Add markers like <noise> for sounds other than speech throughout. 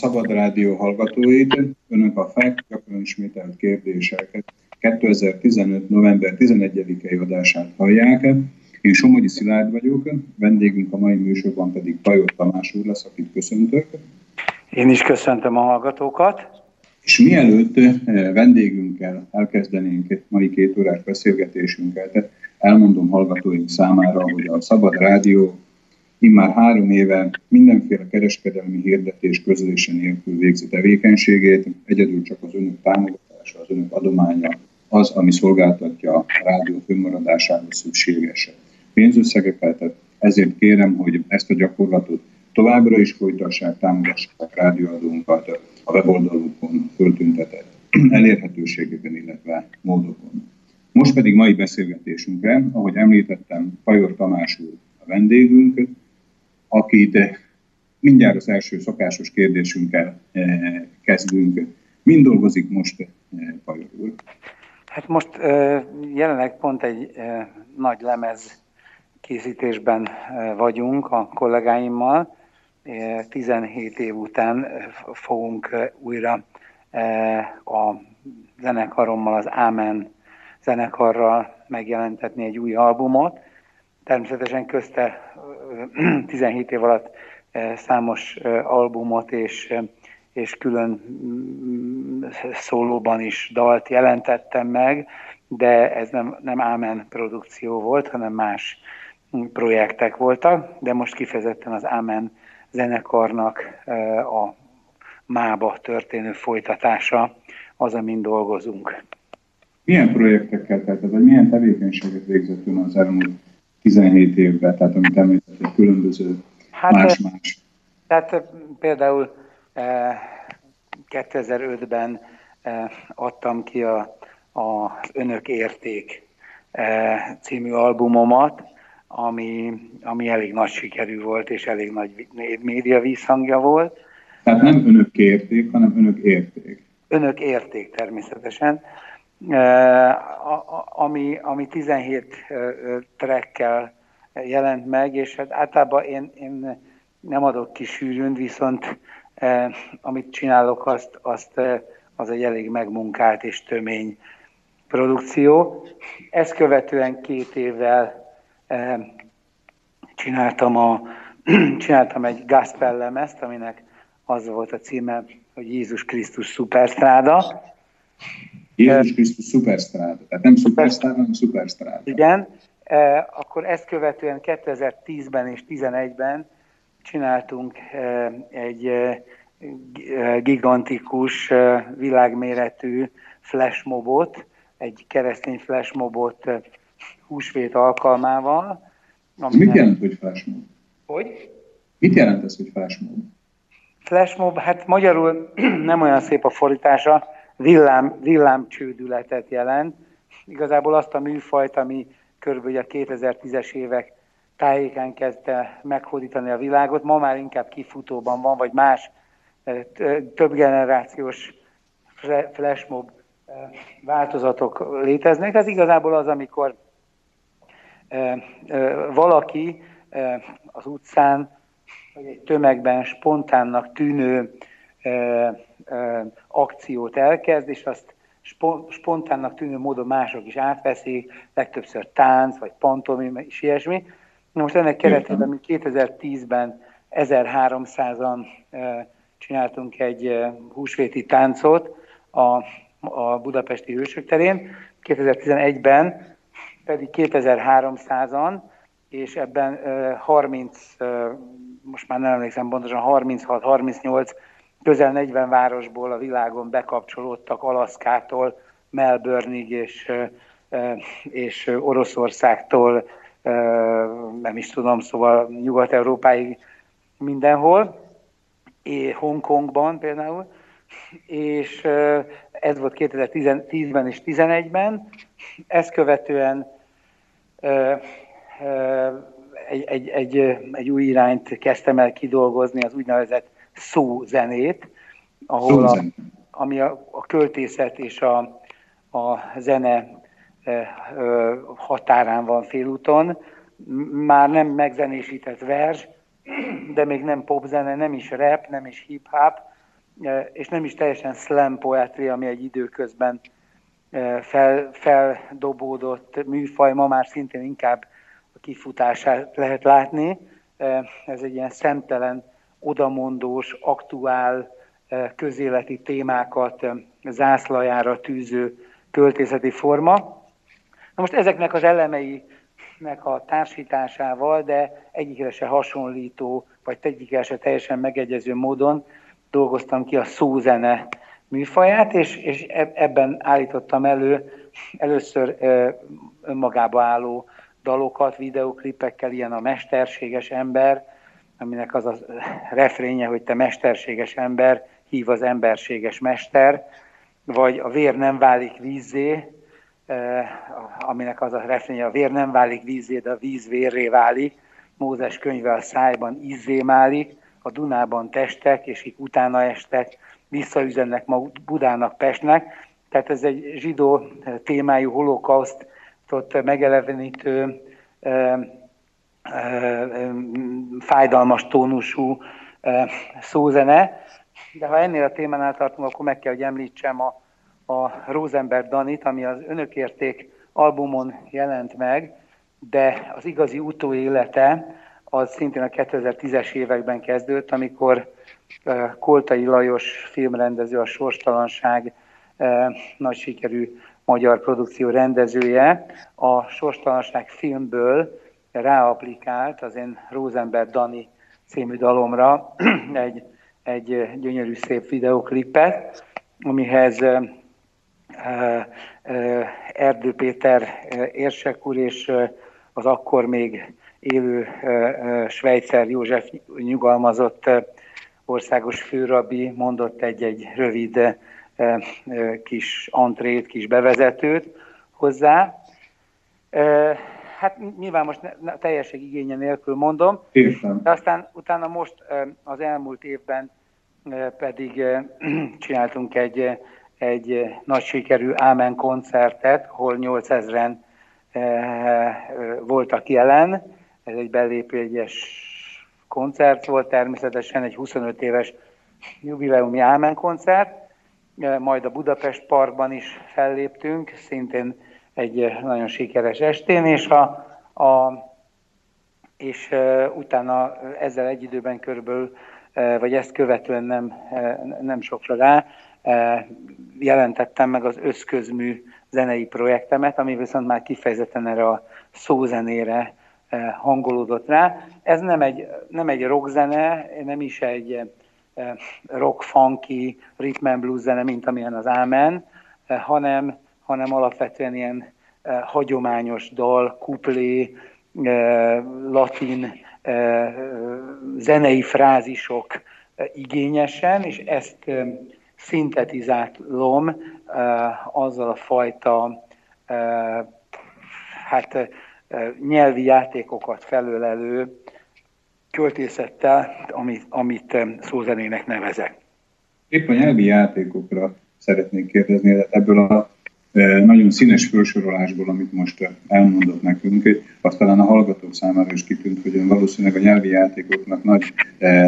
Szabad Rádió hallgatóit, Önök a FAK gyakran ismételt kérdéseket 2015. november 11-i adását hallják. Én Somogyi Szilárd vagyok, vendégünk a mai műsorban pedig Pajor Tamás úr lesz, akit köszöntök. Én is köszöntöm a hallgatókat. És mielőtt eh, vendégünkkel elkezdenénk mai két órás beszélgetésünket, elmondom hallgatóink számára, hogy a Szabad Rádió immár három éve mindenféle kereskedelmi hirdetés közölése nélkül végzi tevékenységét, egyedül csak az önök támogatása, az önök adománya az, ami szolgáltatja a rádió fönnmaradásához szükséges pénzösszegeket. Ezért kérem, hogy ezt a gyakorlatot továbbra is folytassák, támogassák rádióadónkat a weboldalunkon föltüntetett elérhetőségeken, illetve módokon. Most pedig mai beszélgetésünkre, ahogy említettem, Fajor Tamás úr a vendégünk, akit mindjárt az első szokásos kérdésünkkel eh, kezdünk. Mind dolgozik most eh, úr? Hát most jelenleg pont egy nagy lemez készítésben vagyunk a kollégáimmal. 17 év után fogunk újra a zenekarommal, az Ámen zenekarral megjelentetni egy új albumot. Természetesen közte 17 év alatt számos albumot és, és külön mm, szólóban is dalt jelentettem meg, de ez nem, nem Ámen produkció volt, hanem más projektek voltak, de most kifejezetten az Ámen zenekarnak a mába történő folytatása az, amin dolgozunk. Milyen projektekkel, tehát, vagy milyen tevékenységet végzett ön az elmúlt 17 évben, tehát amit említett, különböző hát, más-más? Tehát például 2005-ben adtam ki a, a Önök Érték című albumomat, ami, ami elég nagy sikerű volt, és elég nagy média vízhangja volt. Tehát nem önök kérték, hanem önök érték. Önök érték természetesen. Ami, ami 17 trekkel jelent meg, és hát általában én, én nem adok ki sűrűn, viszont amit csinálok, azt, azt az egy elég megmunkált és tömény produkció. Ezt követően két évvel csináltam, a, <clears throat> csináltam egy gospel lemezt, aminek az volt a címe, hogy Jézus Krisztus szuperstráda. Jézus Krisztus szuperstráda, tehát nem szuperstráda, hanem szuperstráda. Igen, akkor ezt követően 2010-ben és 2011-ben csináltunk egy gigantikus, világméretű flashmobot, egy keresztény flashmobot húsvét alkalmával. Ami Mit jelent, hogy flashmob? Hogy? Mit jelent ez, hogy flashmob? Flashmob, hát magyarul <clears throat> nem olyan szép a fordítása, villám, villámcsődületet jelent. Igazából azt a műfajt, ami körülbelül a 2010-es évek tájéken kezdte meghódítani a világot, ma már inkább kifutóban van, vagy más több generációs flashmob változatok léteznek. Ez igazából az, amikor valaki az utcán, vagy egy tömegben spontánnak tűnő akciót elkezd, és azt spontánnak tűnő módon mások is átveszik, legtöbbször tánc, vagy pantomim, és ilyesmi. Most ennek keretében mi 2010-ben 1300-an csináltunk egy húsvéti táncot a, a budapesti hősök terén, 2011-ben pedig 2300-an, és ebben 30, most már nem emlékszem pontosan, 36-38, közel 40 városból a világon bekapcsolódtak Alaszkától, Melbourneig és, és Oroszországtól, nem is tudom, szóval Nyugat-Európáig mindenhol, és Hongkongban például, és ez volt 2010-ben és 2011-ben, ezt követően egy, egy, egy, egy új irányt kezdtem el kidolgozni, az úgynevezett szózenét, ahol a, ami a, a költészet és a, a zene határán van félúton. Már nem megzenésített vers, de még nem popzene, nem is rap, nem is hip-hop, és nem is teljesen slam poetry, ami egy időközben fel, feldobódott műfaj, ma már szintén inkább a kifutását lehet látni. Ez egy ilyen szemtelen, odamondós, aktuál, közéleti témákat zászlajára tűző költészeti forma. Na most ezeknek az elemeinek a társításával, de egyikre se hasonlító, vagy egyikre se teljesen megegyező módon dolgoztam ki a szózene műfaját, és, és ebben állítottam elő először önmagába álló dalokat, videoklipekkel, ilyen a mesterséges ember, aminek az a refrénye, hogy te mesterséges ember, hív az emberséges mester, vagy a vér nem válik vízzé, aminek az a refrénye, a vér nem válik vízzé, de a víz vérré válik, Mózes könyve a szájban izzé málik, a Dunában testek, és így utána estek, visszaüzennek ma Budának, Pestnek. Tehát ez egy zsidó témájú holokausztot megelevenítő, fájdalmas tónusú szózene. De ha ennél a témánál tartunk, akkor meg kell, hogy említsem a, a Rosenberg Danit, ami az Önökérték albumon jelent meg, de az igazi utóélete az szintén a 2010-es években kezdődött, amikor Koltai Lajos filmrendező, a Sorstalanság nagy sikerű magyar produkció rendezője, a Sorstalanság filmből ráaplikált az én Rosenberg Dani című dalomra <clears throat> egy, egy gyönyörű szép videoklipet, amihez Erdő Péter érsek úr és az akkor még élő Svejcer József nyugalmazott országos főrabi mondott egy-egy rövid kis antrét, kis bevezetőt hozzá. Hát nyilván most ne, teljesség igénye nélkül mondom, de aztán utána most az elmúlt évben pedig <clears throat> csináltunk egy, egy nagy sikerű Ámen koncertet, hol 8000-en voltak jelen, ez egy belépő egyes koncert volt, természetesen egy 25 éves jubileumi Ámen koncert, majd a Budapest Parkban is felléptünk, szintén egy nagyon sikeres estén, és, a, a, és utána ezzel egy időben körülbelül, vagy ezt követően nem, nem sokra rá, jelentettem meg az összközmű zenei projektemet, ami viszont már kifejezetten erre a szózenére hangolódott rá. Ez nem egy, nem egy rockzene, nem is egy rock funky rhythm blues zene, mint amilyen az Ámen, hanem, hanem alapvetően ilyen hagyományos dal, kuplé, latin zenei frázisok igényesen, és ezt szintetizálom azzal a fajta hát nyelvi játékokat felölelő költészettel, amit, amit szózenének nevezek. Épp a nyelvi játékokra szeretnék kérdezni, ebből a nagyon színes felsorolásból, amit most elmondott nekünk, azt talán a hallgatók számára is kitűnt, hogy ön valószínűleg a nyelvi játékoknak nagy,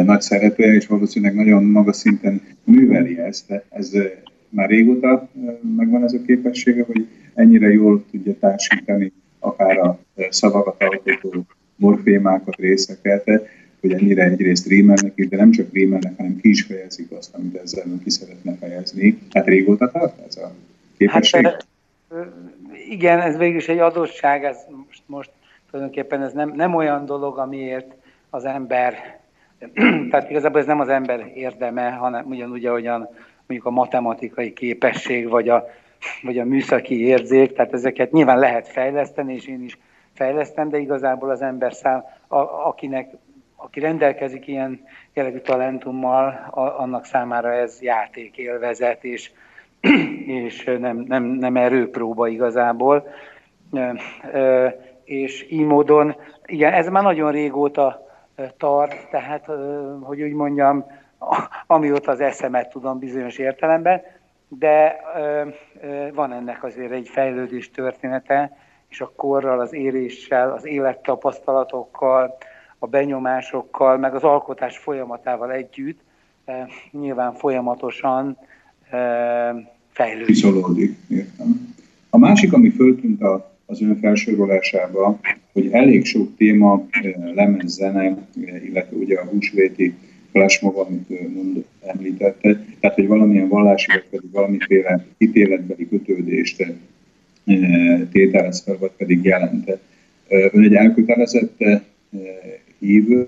nagy szeretője, és valószínűleg nagyon magas szinten műveli ezt. Ez már régóta megvan ez a képessége, hogy ennyire jól tudja társítani akár a szavakat alkotó morfémákat, részeket, hogy ennyire egyrészt rímelnek is, de nem csak rímelnek, hanem ki is fejezik azt, amit ezzel ki szeretne fejezni. Hát régóta tart ez a képesség? Hát, igen, ez végül is egy adottság, ez most, most tulajdonképpen ez nem, nem olyan dolog, amiért az ember, <clears throat> tehát igazából ez nem az ember érdeme, hanem ugyanúgy, ahogyan mondjuk a matematikai képesség, vagy a vagy a műszaki érzék, tehát ezeket nyilván lehet fejleszteni, és én is fejlesztem, de igazából az ember szám, a, akinek, aki rendelkezik ilyen jellegű talentummal, a, annak számára ez játék élvezet, és, <clears throat> és nem, nem, nem erőpróba igazából. És így módon, igen, ez már nagyon régóta tart, tehát, hogy úgy mondjam, amióta az eszemet tudom bizonyos értelemben, de van ennek azért egy fejlődés története, és a korral, az éréssel, az élettapasztalatokkal, a benyomásokkal, meg az alkotás folyamatával együtt nyilván folyamatosan fejlődik. Kiszolódik, értem. A másik, ami föltűnt a, az ön felsorolásába, hogy elég sok téma, lemez, zene, illetve ugye a húsvéti flashmob, amit mond, említette, tehát hogy valamilyen vallási, vagy pedig valamiféle ítéletbeli kötődést tételez fel, vagy pedig jelentett. Ön egy elkötelezett hívő,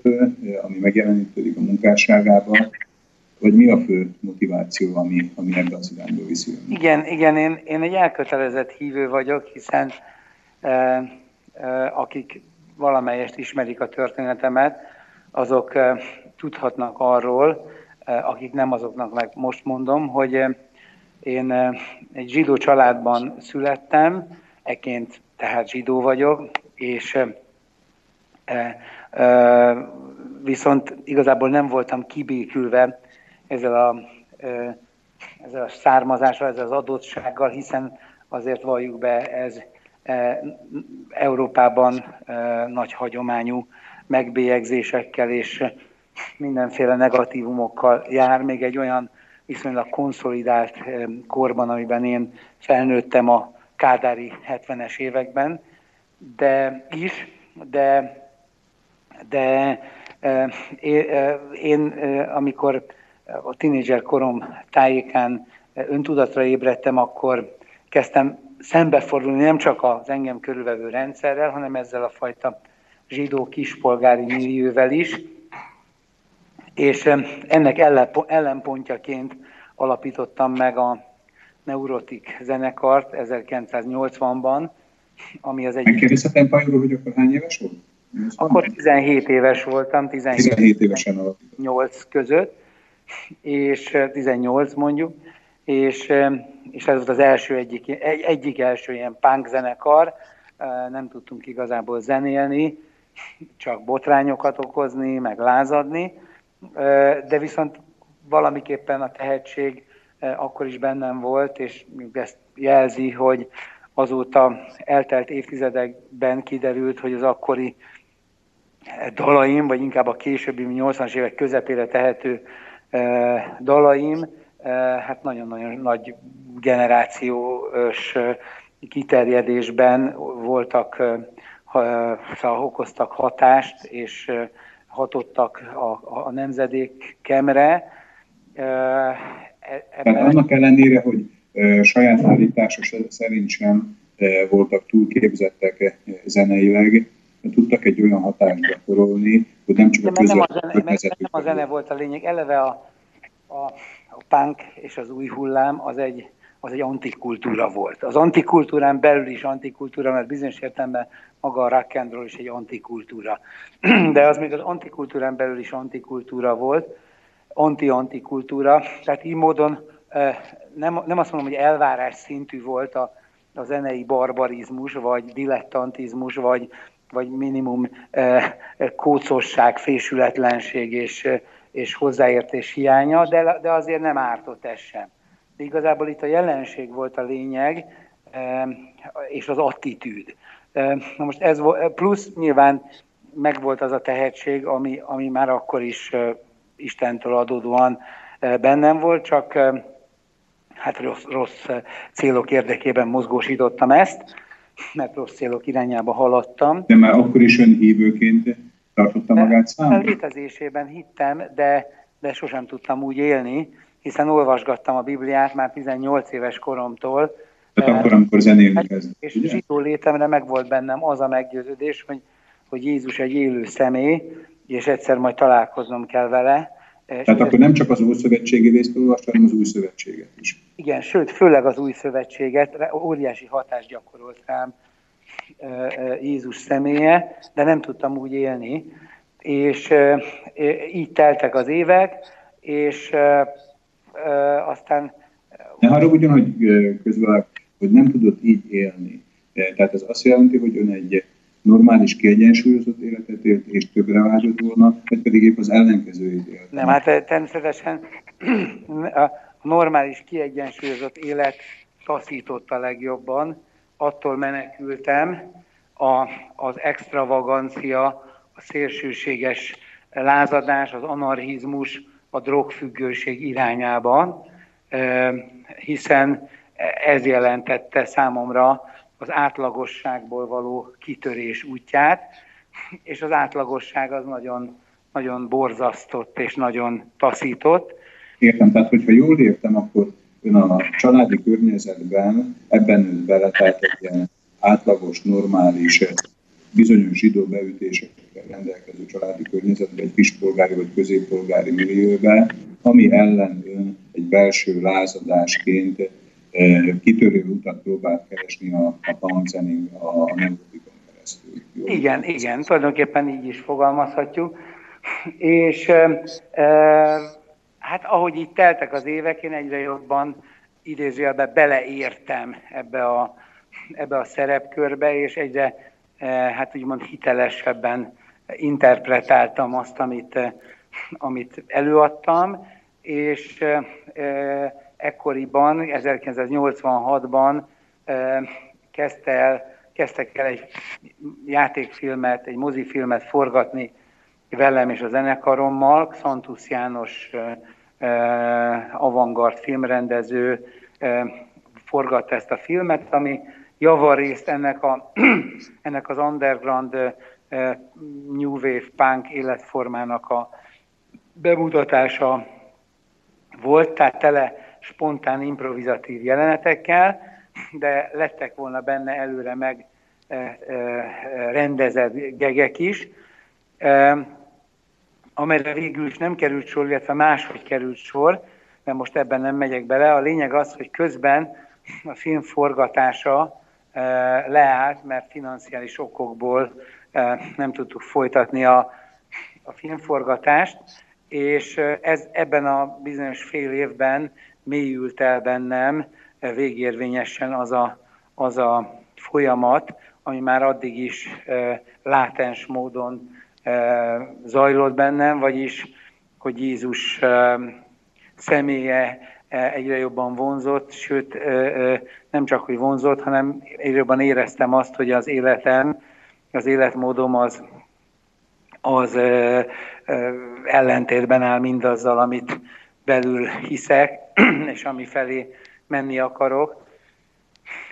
ami megjelenítődik a munkásságában, vagy mi a fő motiváció, ami, ami ebben az irányba viszi ön? Igen, igen én, én egy elkötelezett hívő vagyok, hiszen e, e, akik valamelyest ismerik a történetemet, azok e, tudhatnak arról, e, akik nem azoknak meg most mondom, hogy e, én e, egy zsidó családban születtem, eként tehát zsidó vagyok, és e, e, viszont igazából nem voltam kibékülve ezzel a, ezzel a származással, ezzel az adottsággal, hiszen azért valljuk be, ez Európában nagy hagyományú megbélyegzésekkel és mindenféle negatívumokkal jár, még egy olyan viszonylag konszolidált korban, amiben én felnőttem a kádári 70-es években, de is, de, de én, amikor a tinédzser korom tájékán öntudatra ébredtem, akkor kezdtem szembefordulni nem csak az engem körülvevő rendszerrel, hanem ezzel a fajta zsidó kispolgári millióvel is, és ennek ellenpontjaként alapítottam meg a Neurotik zenekart 1980-ban, ami az egyik... Megkérdezhetem Pajoró, hogy akkor hány éves volt? Akkor 17 éves voltam, 17, 17 évesen alapítottam. 8 között, és 18 mondjuk, és, és ez volt az első egyik, egy, egyik első ilyen punk zenekar, nem tudtunk igazából zenélni, csak botrányokat okozni, meg lázadni, de viszont valamiképpen a tehetség akkor is bennem volt, és ezt jelzi, hogy azóta eltelt évtizedekben kiderült, hogy az akkori dalaim, vagy inkább a későbbi 80-as évek közepére tehető dalaim, hát nagyon-nagyon nagy generációs kiterjedésben voltak, szóval okoztak hatást, és hatottak a, a nemzedékemre. E, ebben... Tehát annak ellenére, hogy saját állítása szerint sem voltak túlképzettek zeneileg, tudtak egy olyan hatást gyakorolni, hogy nem csak a közvetlen nem, nem a zene volt a lényeg, eleve a, a, a punk és az új hullám az egy, az egy antikultúra volt. Az antikultúrán belül is antikultúra, mert bizonyos értelemben maga a rock and roll is egy antikultúra. <clears throat> De az még az antikultúrán belül is antikultúra volt, anti-antikultúra, tehát így módon nem, nem azt mondom, hogy elvárás szintű volt a, a zenei barbarizmus, vagy dilettantizmus, vagy, vagy minimum kócosság, fésületlenség és, és hozzáértés hiánya, de, de azért nem ártott ez sem. De igazából itt a jelenség volt a lényeg, és az attitűd. Na most ez plusz nyilván megvolt az a tehetség, ami, ami már akkor is Istentől adódóan bennem volt, csak hát rossz, rossz célok érdekében mozgósítottam ezt mert rossz célok irányába haladtam. De már akkor is ön hívőként tartotta magát számon? Létezésében hittem, de, de sosem tudtam úgy élni, hiszen olvasgattam a Bibliát már 18 éves koromtól. Tehát akkor, amikor zenélni hát, kezd, És ugye? zsidó létemre meg volt bennem az a meggyőződés, hogy, hogy Jézus egy élő személy, és egyszer majd találkoznom kell vele, tehát akkor nem csak az új szövetségi részt olvasta, hanem az új szövetséget is. Igen, sőt, főleg az új szövetséget, óriási hatást gyakorolt rám Jézus személye, de nem tudtam úgy élni. És így teltek az évek, és aztán... Ne haragudjon, hogy közben, hogy nem tudott így élni. Tehát ez azt jelenti, hogy ön egy normális, kiegyensúlyozott életet élt, és többre vágyott volna, vagy pedig épp az ellenkezőjét élt. Nem, hát eh, természetesen a normális, kiegyensúlyozott élet taszított a legjobban, attól menekültem, a, az extravagancia, a szélsőséges lázadás, az anarchizmus, a drogfüggőség irányába, hiszen ez jelentette számomra az átlagosságból való kitörés útját, és az átlagosság az nagyon, nagyon borzasztott és nagyon taszított. Értem, tehát hogyha jól értem, akkor ön a családi környezetben ebben nőtt bele, tehát egy ilyen átlagos, normális, bizonyos zsidó beütésekkel rendelkező családi környezetben, egy kispolgári vagy középpolgári millióben, ami ellen ön egy belső lázadásként kitörő utat próbált keresni a, a panzening, a, a neurotikon keresztül. Jó? Igen, igen, tulajdonképpen így is fogalmazhatjuk. És e, e, hát ahogy itt teltek az évek, én egyre jobban idézőjelben beleértem ebbe a, ebbe a szerepkörbe, és egyre Eh, hát úgymond hitelesebben interpretáltam azt, amit, amit előadtam, és eh, ekkoriban, 1986-ban kezdte el, kezdtek el egy játékfilmet, egy mozifilmet forgatni velem és a zenekarommal, Xantus János avantgard filmrendező forgatta ezt a filmet, ami javarészt ennek, a, <clears throat> ennek az underground New Wave punk életformának a bemutatása volt, tehát tele spontán improvizatív jelenetekkel, de lettek volna benne előre meg uh, uh, rendezett gegek is, amelyre végül is nem került sor, illetve máshogy került sor, de most ebben nem megyek bele. A lényeg az, hogy közben a film forgatása leállt, mert financiális okokból nem tudtuk folytatni a, a filmforgatást, és ez ebben a bizonyos fél évben mélyült el bennem végérvényesen az a, az a folyamat, ami már addig is látens módon zajlott bennem, vagyis, hogy Jézus személye E, egyre jobban vonzott, sőt nem csak, hogy vonzott, hanem egyre jobban éreztem azt, hogy az életem, az életmódom az, az ellentétben áll mindazzal, amit belül hiszek, <clears throat> és ami felé menni akarok.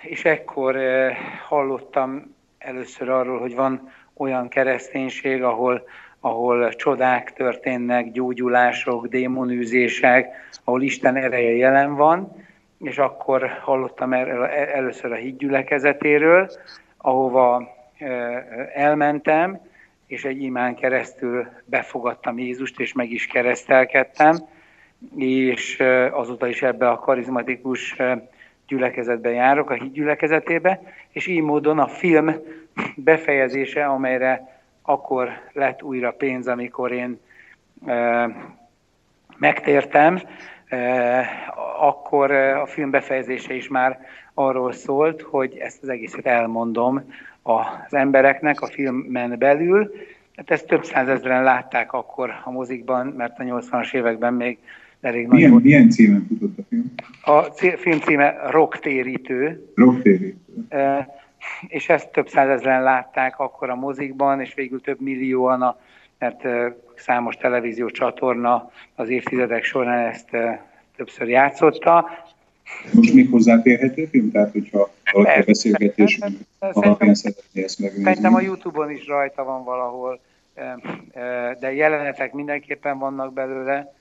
És ekkor hallottam először arról, hogy van olyan kereszténység, ahol ahol csodák történnek, gyógyulások, démonűzések, ahol Isten ereje jelen van, és akkor hallottam erről először a hídgyülekezetéről, ahova elmentem, és egy imán keresztül befogadtam Jézust, és meg is keresztelkedtem, és azóta is ebbe a karizmatikus gyülekezetbe járok, a hídgyülekezetébe, és így módon a film befejezése, amelyre akkor lett újra pénz, amikor én e, megtértem, e, akkor a film befejezése is már arról szólt, hogy ezt az egészet elmondom az embereknek a filmen belül. Hát ezt több százezren látták akkor a mozikban, mert a 80-as években még elég milyen, nagy Milyen címen futott a film? A film címe Rocktérítő. Rocktérítő. E, és ezt több százezren látták akkor a mozikban, és végül több millióan, a, mert számos televíziós csatorna az évtizedek során ezt többször játszotta. Most még hozzáférhető film? Tehát, hogyha valaki a beszélgetésünk alapján szeretné ezt megnézni. Szerintem a Youtube-on is rajta van valahol, de jelenetek mindenképpen vannak belőle,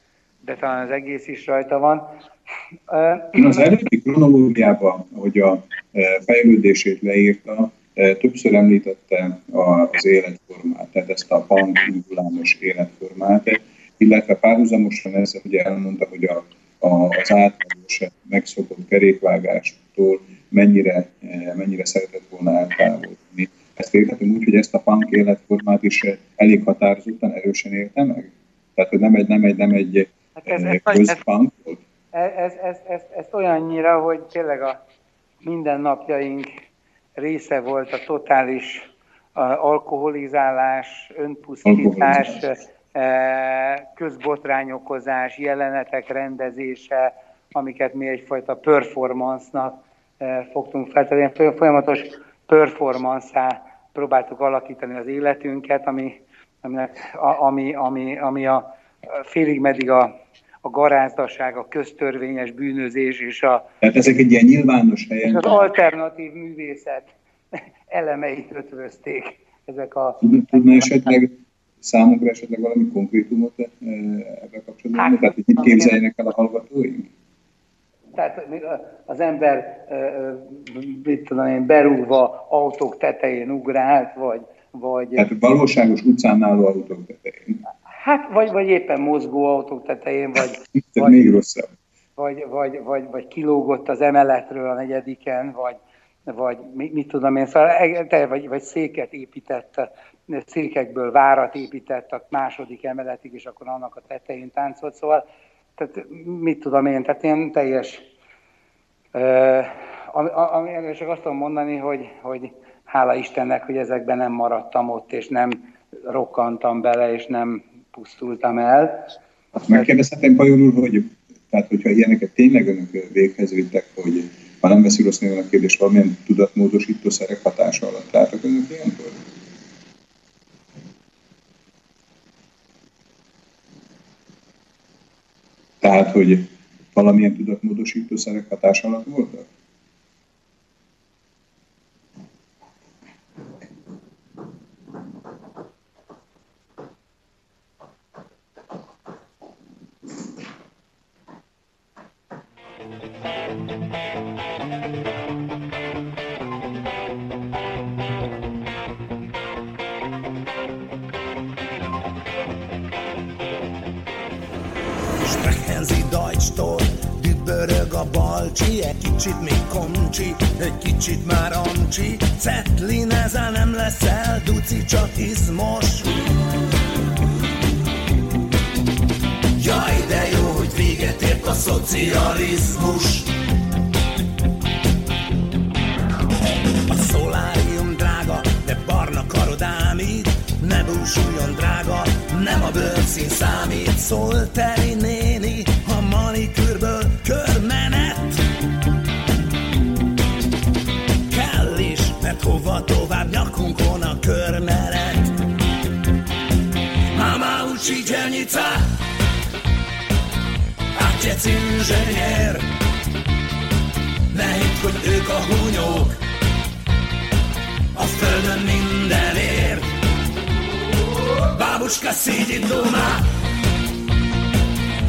de talán az egész is rajta van. Az előbbi kronológiában, hogy a fejlődését leírta, többször említette az életformát, tehát ezt a punk hullámos életformát, illetve párhuzamosan ezzel hogy elmondta, hogy a, a, az átlagos megszokott kerékvágástól mennyire, mennyire szeretett volna eltávolodni. Ezt értettem úgy, hogy ezt a punk életformát is elég határozottan, erősen érte meg? Tehát, hogy nem egy, nem egy, nem egy hát ez, ez, ez, ez, ez, ez, ez olyannyira, hogy tényleg a mindennapjaink része volt a totális alkoholizálás, önpusztítás, e, közbotrányokozás, jelenetek rendezése, amiket mi egyfajta performance-nak e, fogtunk feltenni. Folyamatos performance próbáltuk alakítani az életünket, ami ami, ami, ami a félig meddig a, a garázdaság, a köztörvényes bűnözés és a... Tehát ezek egy ilyen nyilvános helyen... És az alternatív művészet elemeit ötvözték. Ezek a... Tudna esetleg számunkra esetleg valami konkrétumot eh, ebben kapcsolatban? Hát, Tehát, hogy mit képzeljenek el a hallgatóink? Tehát az ember, mit tudom én, berúgva autók tetején ugrált, vagy... vagy hát valóságos utcán álló autók tetején. Hát, vagy, vagy éppen mozgó autók tetején, vagy... vagy még rosszabb. Vagy, vagy, vagy, vagy kilógott az emeletről a negyediken, vagy, vagy mit, mit tudom én, szóval, e, vagy, vagy széket épített, székekből várat épített a második emeletig, és akkor annak a tetején táncolt, szóval tehát mit tudom én, tehát ilyen teljes, ami, ami csak azt tudom mondani, hogy, hogy hála Istennek, hogy ezekben nem maradtam ott, és nem rokkantam bele, és nem pusztultam el. Megkérdezhetem, Pajor úr, hogy tehát, hogyha ilyeneket tényleg önök véghez vittek, hogy ha nem veszi rossz a kérdés, valamilyen tudatmódosító szerek hatása alatt látnak önök ilyenkor? Tehát, hogy valamilyen tudatmódosító szerek hatása alatt voltak? Balcsi, egy kicsit még komcsi, egy kicsit már amcsi, Cetlin ezzel nem leszel, duci csak izmos. Jaj, de jó, hogy véget ért a szocializmus. Búsuljon drága, nem a bőrszín számít, szól Teri néni, a manikűrből körmenet. Kell is, mert hova tovább nyakunkon a körmelet. Mama uczy dzielnica, átjec inzsenier. Ne hidd, hogy ők a húnyók, a földön mindenért. Babuška sidi doma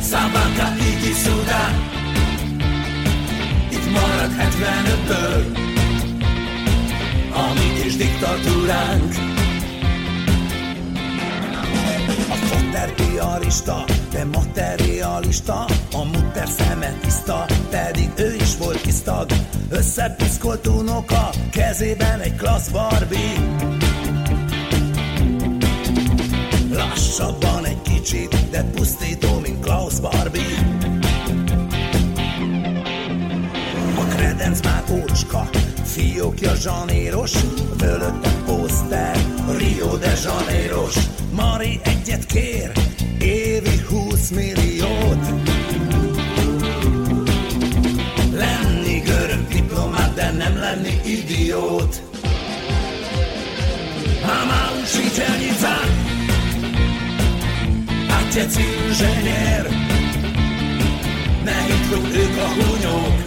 Szabanka így is Itt marad 75-ből A mi kis diktatúránk. A fotter piarista, de materialista. A mutter szeme tiszta, pedig ő is volt tisztag Összepiszkolt unoka, kezében egy klassz Barbie Lassabban egy kicsit, de pusztító, mint Klaus Barbie. A kredenc már ócska, fiókja zsanéros Fölött a poszter, Rio de Janeiros. Mari egyet kér, évi 20 milliót. Lenni görög diplomát, de nem lenni idiót. Mama uczytelnica Otec inzsenier Ne hidd, ők a hunyók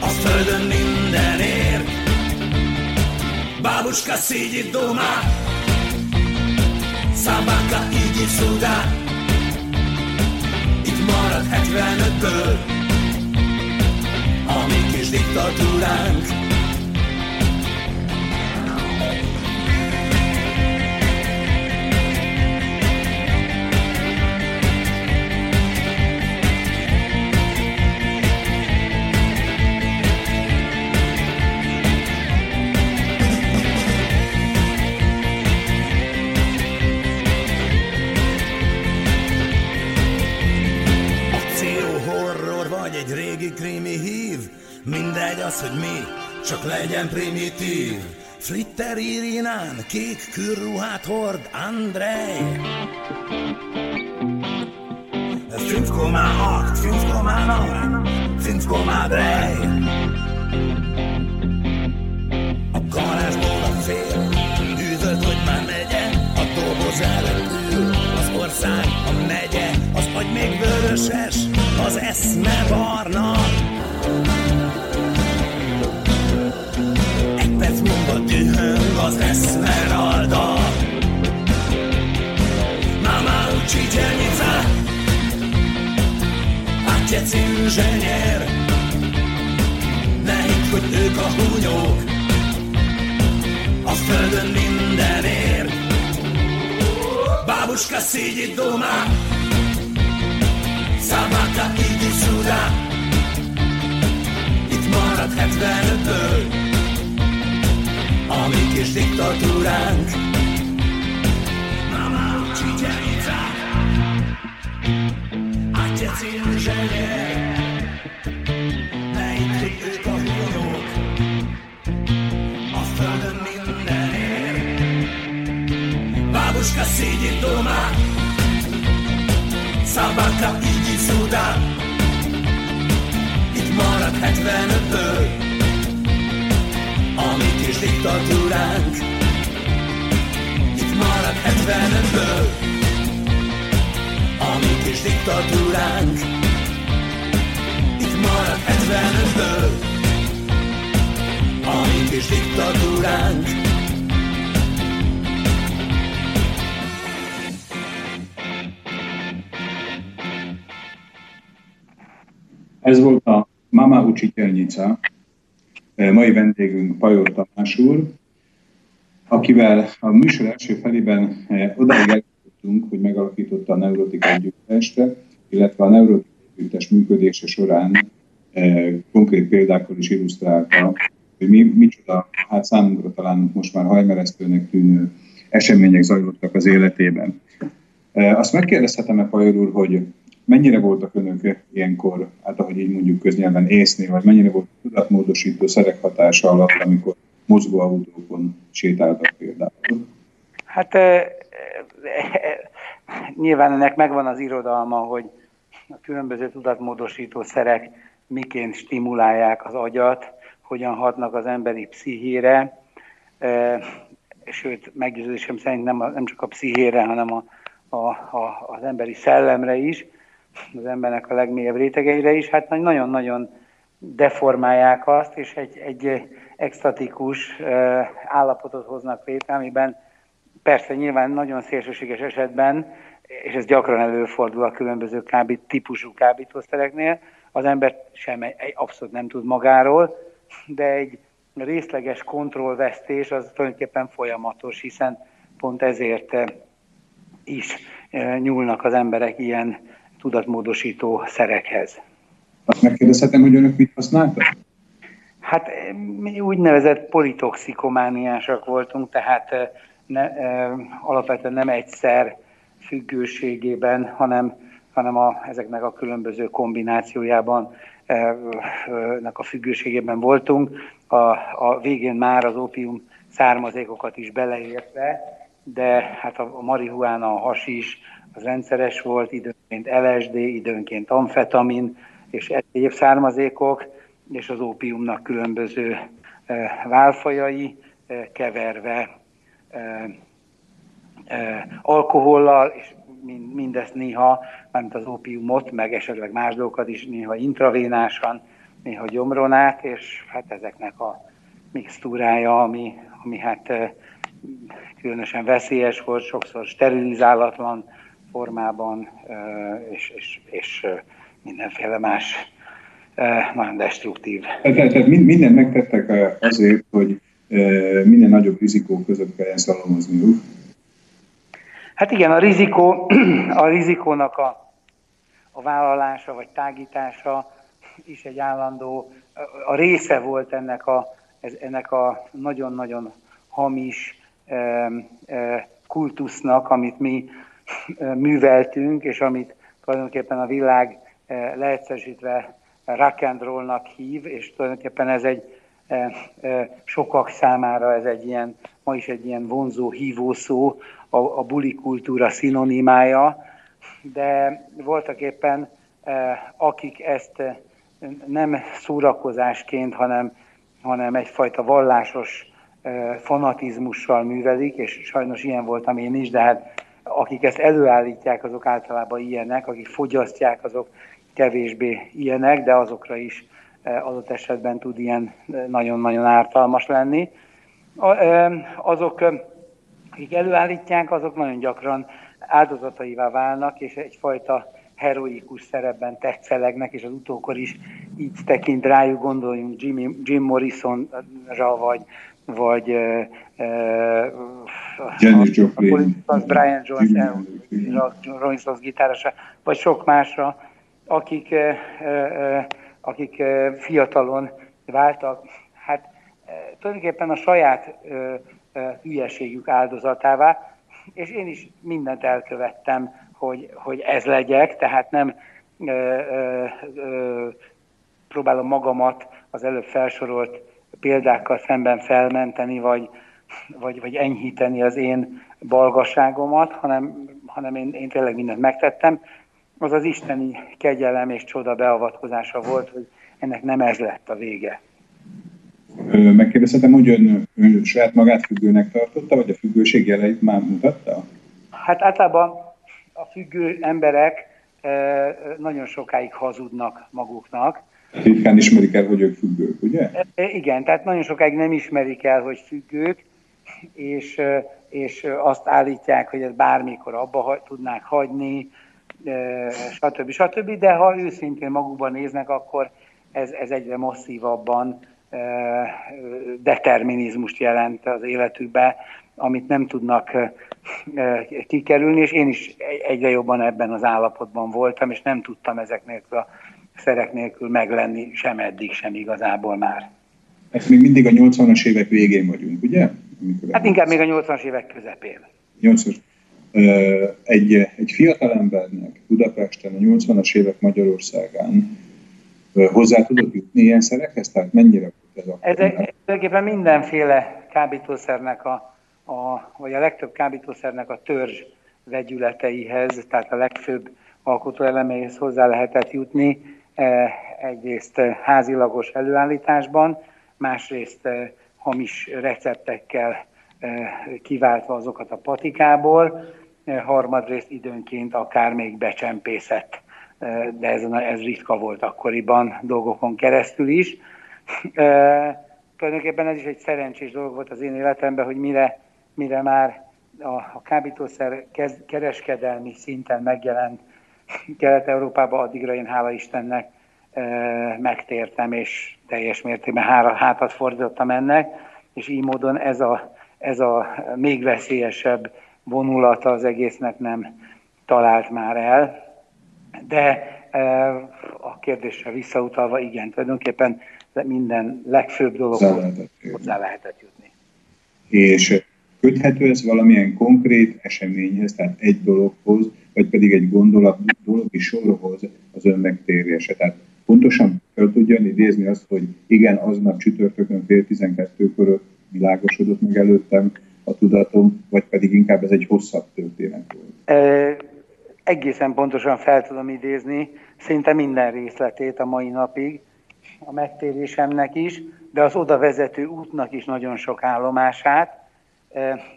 A földön mindenért. Babuška sídi doma Szabáka így is szudá Itt marad 75-ből A mi kis diktatúránk az, hogy mi, csak legyen primitív. Flitter Irinán, kék kürruhát hord Andrej. 5,8, 5,9, 5,3. A garázsból a fél, üvölt, hogy már megye, a dozeren ül, az ország, a megye, az agy még vöröses, az eszme barna. Az eszmeralda. Mama dzielnica, ojciec inżynier. Ne hidd, hogy ők a húnyók, a földön mindenért. Bábuska szígyi doma, Szabáka így szuda, itt marad 75-ből, a mi kis diktatúránk. Mama, csigyelica, Átjec inženér, ne itt ők a húnyók, a földön mindenért. Babuška sídi doma, Szabáka így szuda, itt marad 75-ből, a mi kis diktatúránk. Itt marad 75-ből, a mi kis diktatúránk. Itt marad 75-ből, a mi kis diktatúránk. Ez volt a Mama Učiteľnica, mai vendégünk Pajor Tamás úr, akivel a műsor első felében eh, odáig eljutottunk, hogy megalakította a Neurotik Együttest, illetve a Neurotik Együttes működése során eh, konkrét példákkal is illusztrálta, hogy mi, micsoda, hát számunkra talán most már hajmeresztőnek tűnő események zajlottak az életében. Eh, Azt megkérdezhetem-e, Pajor úr, hogy mennyire voltak önök ilyenkor, hát ahogy így mondjuk köznyelven észni, vagy mennyire volt tudatmódosító szerek hatása alatt, amikor mozgóautókon sétáltak például? Hát e, e, nyilván ennek megvan az irodalma, hogy a különböző tudatmódosító szerek miként stimulálják az agyat, hogyan hatnak az emberi pszichére, e, sőt, meggyőződésem szerint nem, a, nem csak a pszichére, hanem a, a, a, az emberi szellemre is, az embernek a legmélyebb rétegeire is, hát nagyon-nagyon deformálják azt, és egy, egy extatikus állapotot hoznak létre, amiben persze nyilván nagyon szélsőséges esetben, és ez gyakran előfordul a különböző kábít, típusú kábítószereknél, az ember sem egy, abszolút nem tud magáról, de egy részleges kontrollvesztés az tulajdonképpen folyamatos, hiszen pont ezért is nyúlnak az emberek ilyen tudatmódosító szerekhez. Azt megkérdezhetem, hogy önök mit használtak? Hát mi úgynevezett politoxikomániásak voltunk, tehát ne, alapvetően nem egyszer függőségében, hanem, hanem a, ezeknek a különböző kombinációjában nek a függőségében voltunk. A, a végén már az ópium származékokat is beleértve, de hát a, a marihuána, a hasis, az rendszeres volt, időnként LSD, időnként amfetamin és egyéb származékok, és az ópiumnak különböző e, válfajai e, keverve e, alkohollal, és mind, mindezt néha, mármint az ópiumot, meg esetleg más dolgokat is néha intravénásan, néha gyomron át, és hát ezeknek a mixtúrája, ami, ami hát különösen veszélyes volt, sokszor sterilizálatlan formában, és, és, és mindenféle más nagyon destruktív. Tehát, tehát minden megtettek azért, hogy minden nagyobb rizikó között kelljen szalomozniuk. Hát igen, a rizikó, <clears throat> a rizikónak a, a vállalása vagy tágítása is egy állandó, a része volt ennek a, ennek a nagyon-nagyon hamis kultusznak, amit mi műveltünk, és amit tulajdonképpen a világ leegyszerűsítve rock and rollnak hív, és tulajdonképpen ez egy sokak számára ez egy ilyen, ma is egy ilyen vonzó hívószó, a, a buli kultúra szinonimája, de voltak éppen akik ezt nem szórakozásként, hanem, hanem egyfajta vallásos fanatizmussal művelik, és sajnos ilyen voltam én is, de hát akik ezt előállítják, azok általában ilyenek, akik fogyasztják, azok kevésbé ilyenek, de azokra is adott esetben tud ilyen nagyon-nagyon ártalmas lenni. Azok, akik előállítják, azok nagyon gyakran áldozataivá válnak, és egyfajta heroikus szerepben tetszelegnek, és az utókor is így tekint rájuk, gondoljunk Jimmy, Jim Morrisonra, vagy, vagy Janis Joplin, Brian Jones, Rolling Stones gitárosa, vagy sok másra, akik, akik fiatalon váltak, hát tulajdonképpen a saját hülyeségük áldozatává, és én is mindent elkövettem, hogy, hogy ez legyek, tehát nem ö, ö, ö, próbálom magamat az előbb felsorolt példákkal szemben felmenteni, vagy, vagy, vagy enyhíteni az én balgaságomat, hanem, hanem én, én tényleg mindent megtettem. Az az isteni kegyelem és csoda beavatkozása volt, hogy ennek nem ez lett a vége. Megkérdezhetem, hogy ön, ön saját magát függőnek tartotta, vagy a függőség jeleit már mutatta? Hát általában a függő emberek nagyon sokáig hazudnak maguknak. Ritkán ismerik el, hogy ők függők, ugye? Igen, tehát nagyon sokáig nem ismerik el, hogy függők, és, és azt állítják, hogy ezt bármikor abba tudnák hagyni, stb. stb. De ha őszintén magukban néznek, akkor ez, ez egyre masszívabban determinizmust jelent az életükbe, amit nem tudnak kikerülni, és én is egyre jobban ebben az állapotban voltam, és nem tudtam ezek nélkül a szerek nélkül meglenni sem eddig, sem igazából már. Ezt még mindig a 80-as évek végén vagyunk, ugye? Amikor hát inkább még a 80-as évek közepén. 80 egy, egy fiatal embernek Budapesten, a 80-as évek Magyarországán hozzá tudod jutni ilyen szerekhez? Tehát mennyire volt ez a... Ez tulajdonképpen mindenféle kábítószernek a, a, vagy a legtöbb kábítószernek a törzs vegyületeihez, tehát a legfőbb alkotóeleméhez hozzá lehetett jutni, egyrészt házilagos előállításban, másrészt e, hamis receptekkel e, kiváltva azokat a patikából, harmadrészt időnként akár még becsempészett, de ez, ez ritka volt akkoriban dolgokon keresztül is. Tulajdonképpen ez is egy szerencsés dolog volt az én életemben, hogy mire mire már a, a kábítószer kereskedelmi szinten megjelent Kelet-Európában, addigra én hála Istennek megtértem, és teljes mértékben hára, hátat fordítottam ennek, és így módon ez a, ez a még veszélyesebb vonulata az egésznek nem talált már el. De a kérdésre visszautalva, igen, tulajdonképpen minden legfőbb dologhoz hozzá lehetett jutni. És Köthető ez valamilyen konkrét eseményhez, tehát egy dologhoz, vagy pedig egy gondolat, dologi sorhoz az ön megtérése. Tehát pontosan fel tudja idézni azt, hogy igen, aznap csütörtökön fél tizenkettőkor világosodott meg előttem a tudatom, vagy pedig inkább ez egy hosszabb történet volt? E, egészen pontosan fel tudom idézni, szinte minden részletét a mai napig, a megtérésemnek is, de az oda vezető útnak is nagyon sok állomását,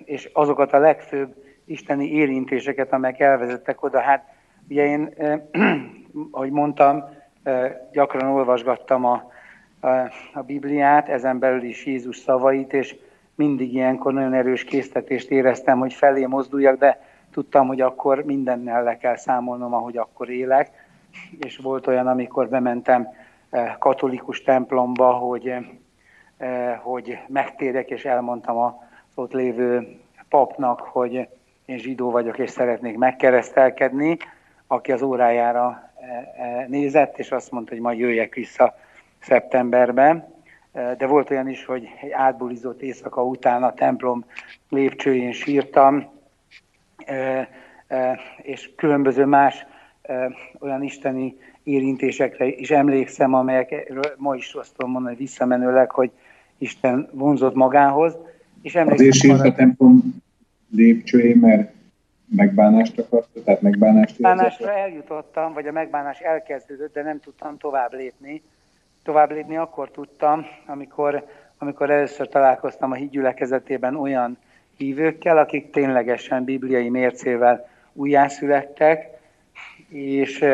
és azokat a legfőbb isteni érintéseket, amelyek elvezettek oda. Hát ugye én, <clears throat> ahogy mondtam, gyakran olvasgattam a, a, a Bibliát, ezen belül is Jézus szavait, és mindig ilyenkor nagyon erős késztetést éreztem, hogy felé mozduljak, de tudtam, hogy akkor mindennel le kell számolnom, ahogy akkor élek. És volt olyan, amikor bementem katolikus templomba, hogy, hogy megtérek, és elmondtam a ott lévő papnak, hogy én zsidó vagyok és szeretnék megkeresztelkedni, aki az órájára e, e, nézett, és azt mondta, hogy majd jöjjek vissza szeptemberben. E, de volt olyan is, hogy egy átbulizott éjszaka után a templom lépcsőjén sírtam, és különböző más olyan isteni érintésekre is emlékszem, amelyekről ma is azt tudom mondani visszamenőleg, hogy Isten vonzott magához. És Azért sírt a templom lépcsőjén, mert megbánást akarta, tehát megbánást Megbánásra eljutottam, vagy a megbánás elkezdődött, de nem tudtam tovább lépni. Tovább lépni akkor tudtam, amikor amikor először találkoztam a hídgyülekezetében olyan hívőkkel, akik ténylegesen bibliai mércével újjászülettek, és,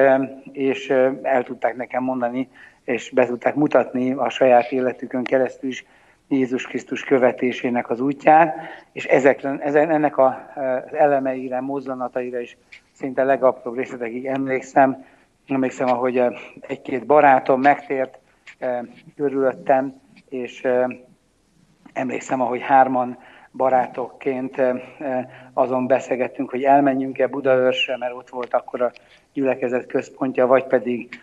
és el tudták nekem mondani, és be tudták mutatni a saját életükön keresztül is Jézus Krisztus követésének az útján, és ezekre, ennek az elemeire, mozzanataira is szinte legapróbb részletekig emlékszem. Emlékszem, ahogy egy-két barátom megtért körülöttem, és emlékszem, ahogy hárman barátokként azon beszélgettünk, hogy elmenjünk-e Budaörsre, mert ott volt akkor a gyülekezet központja, vagy pedig,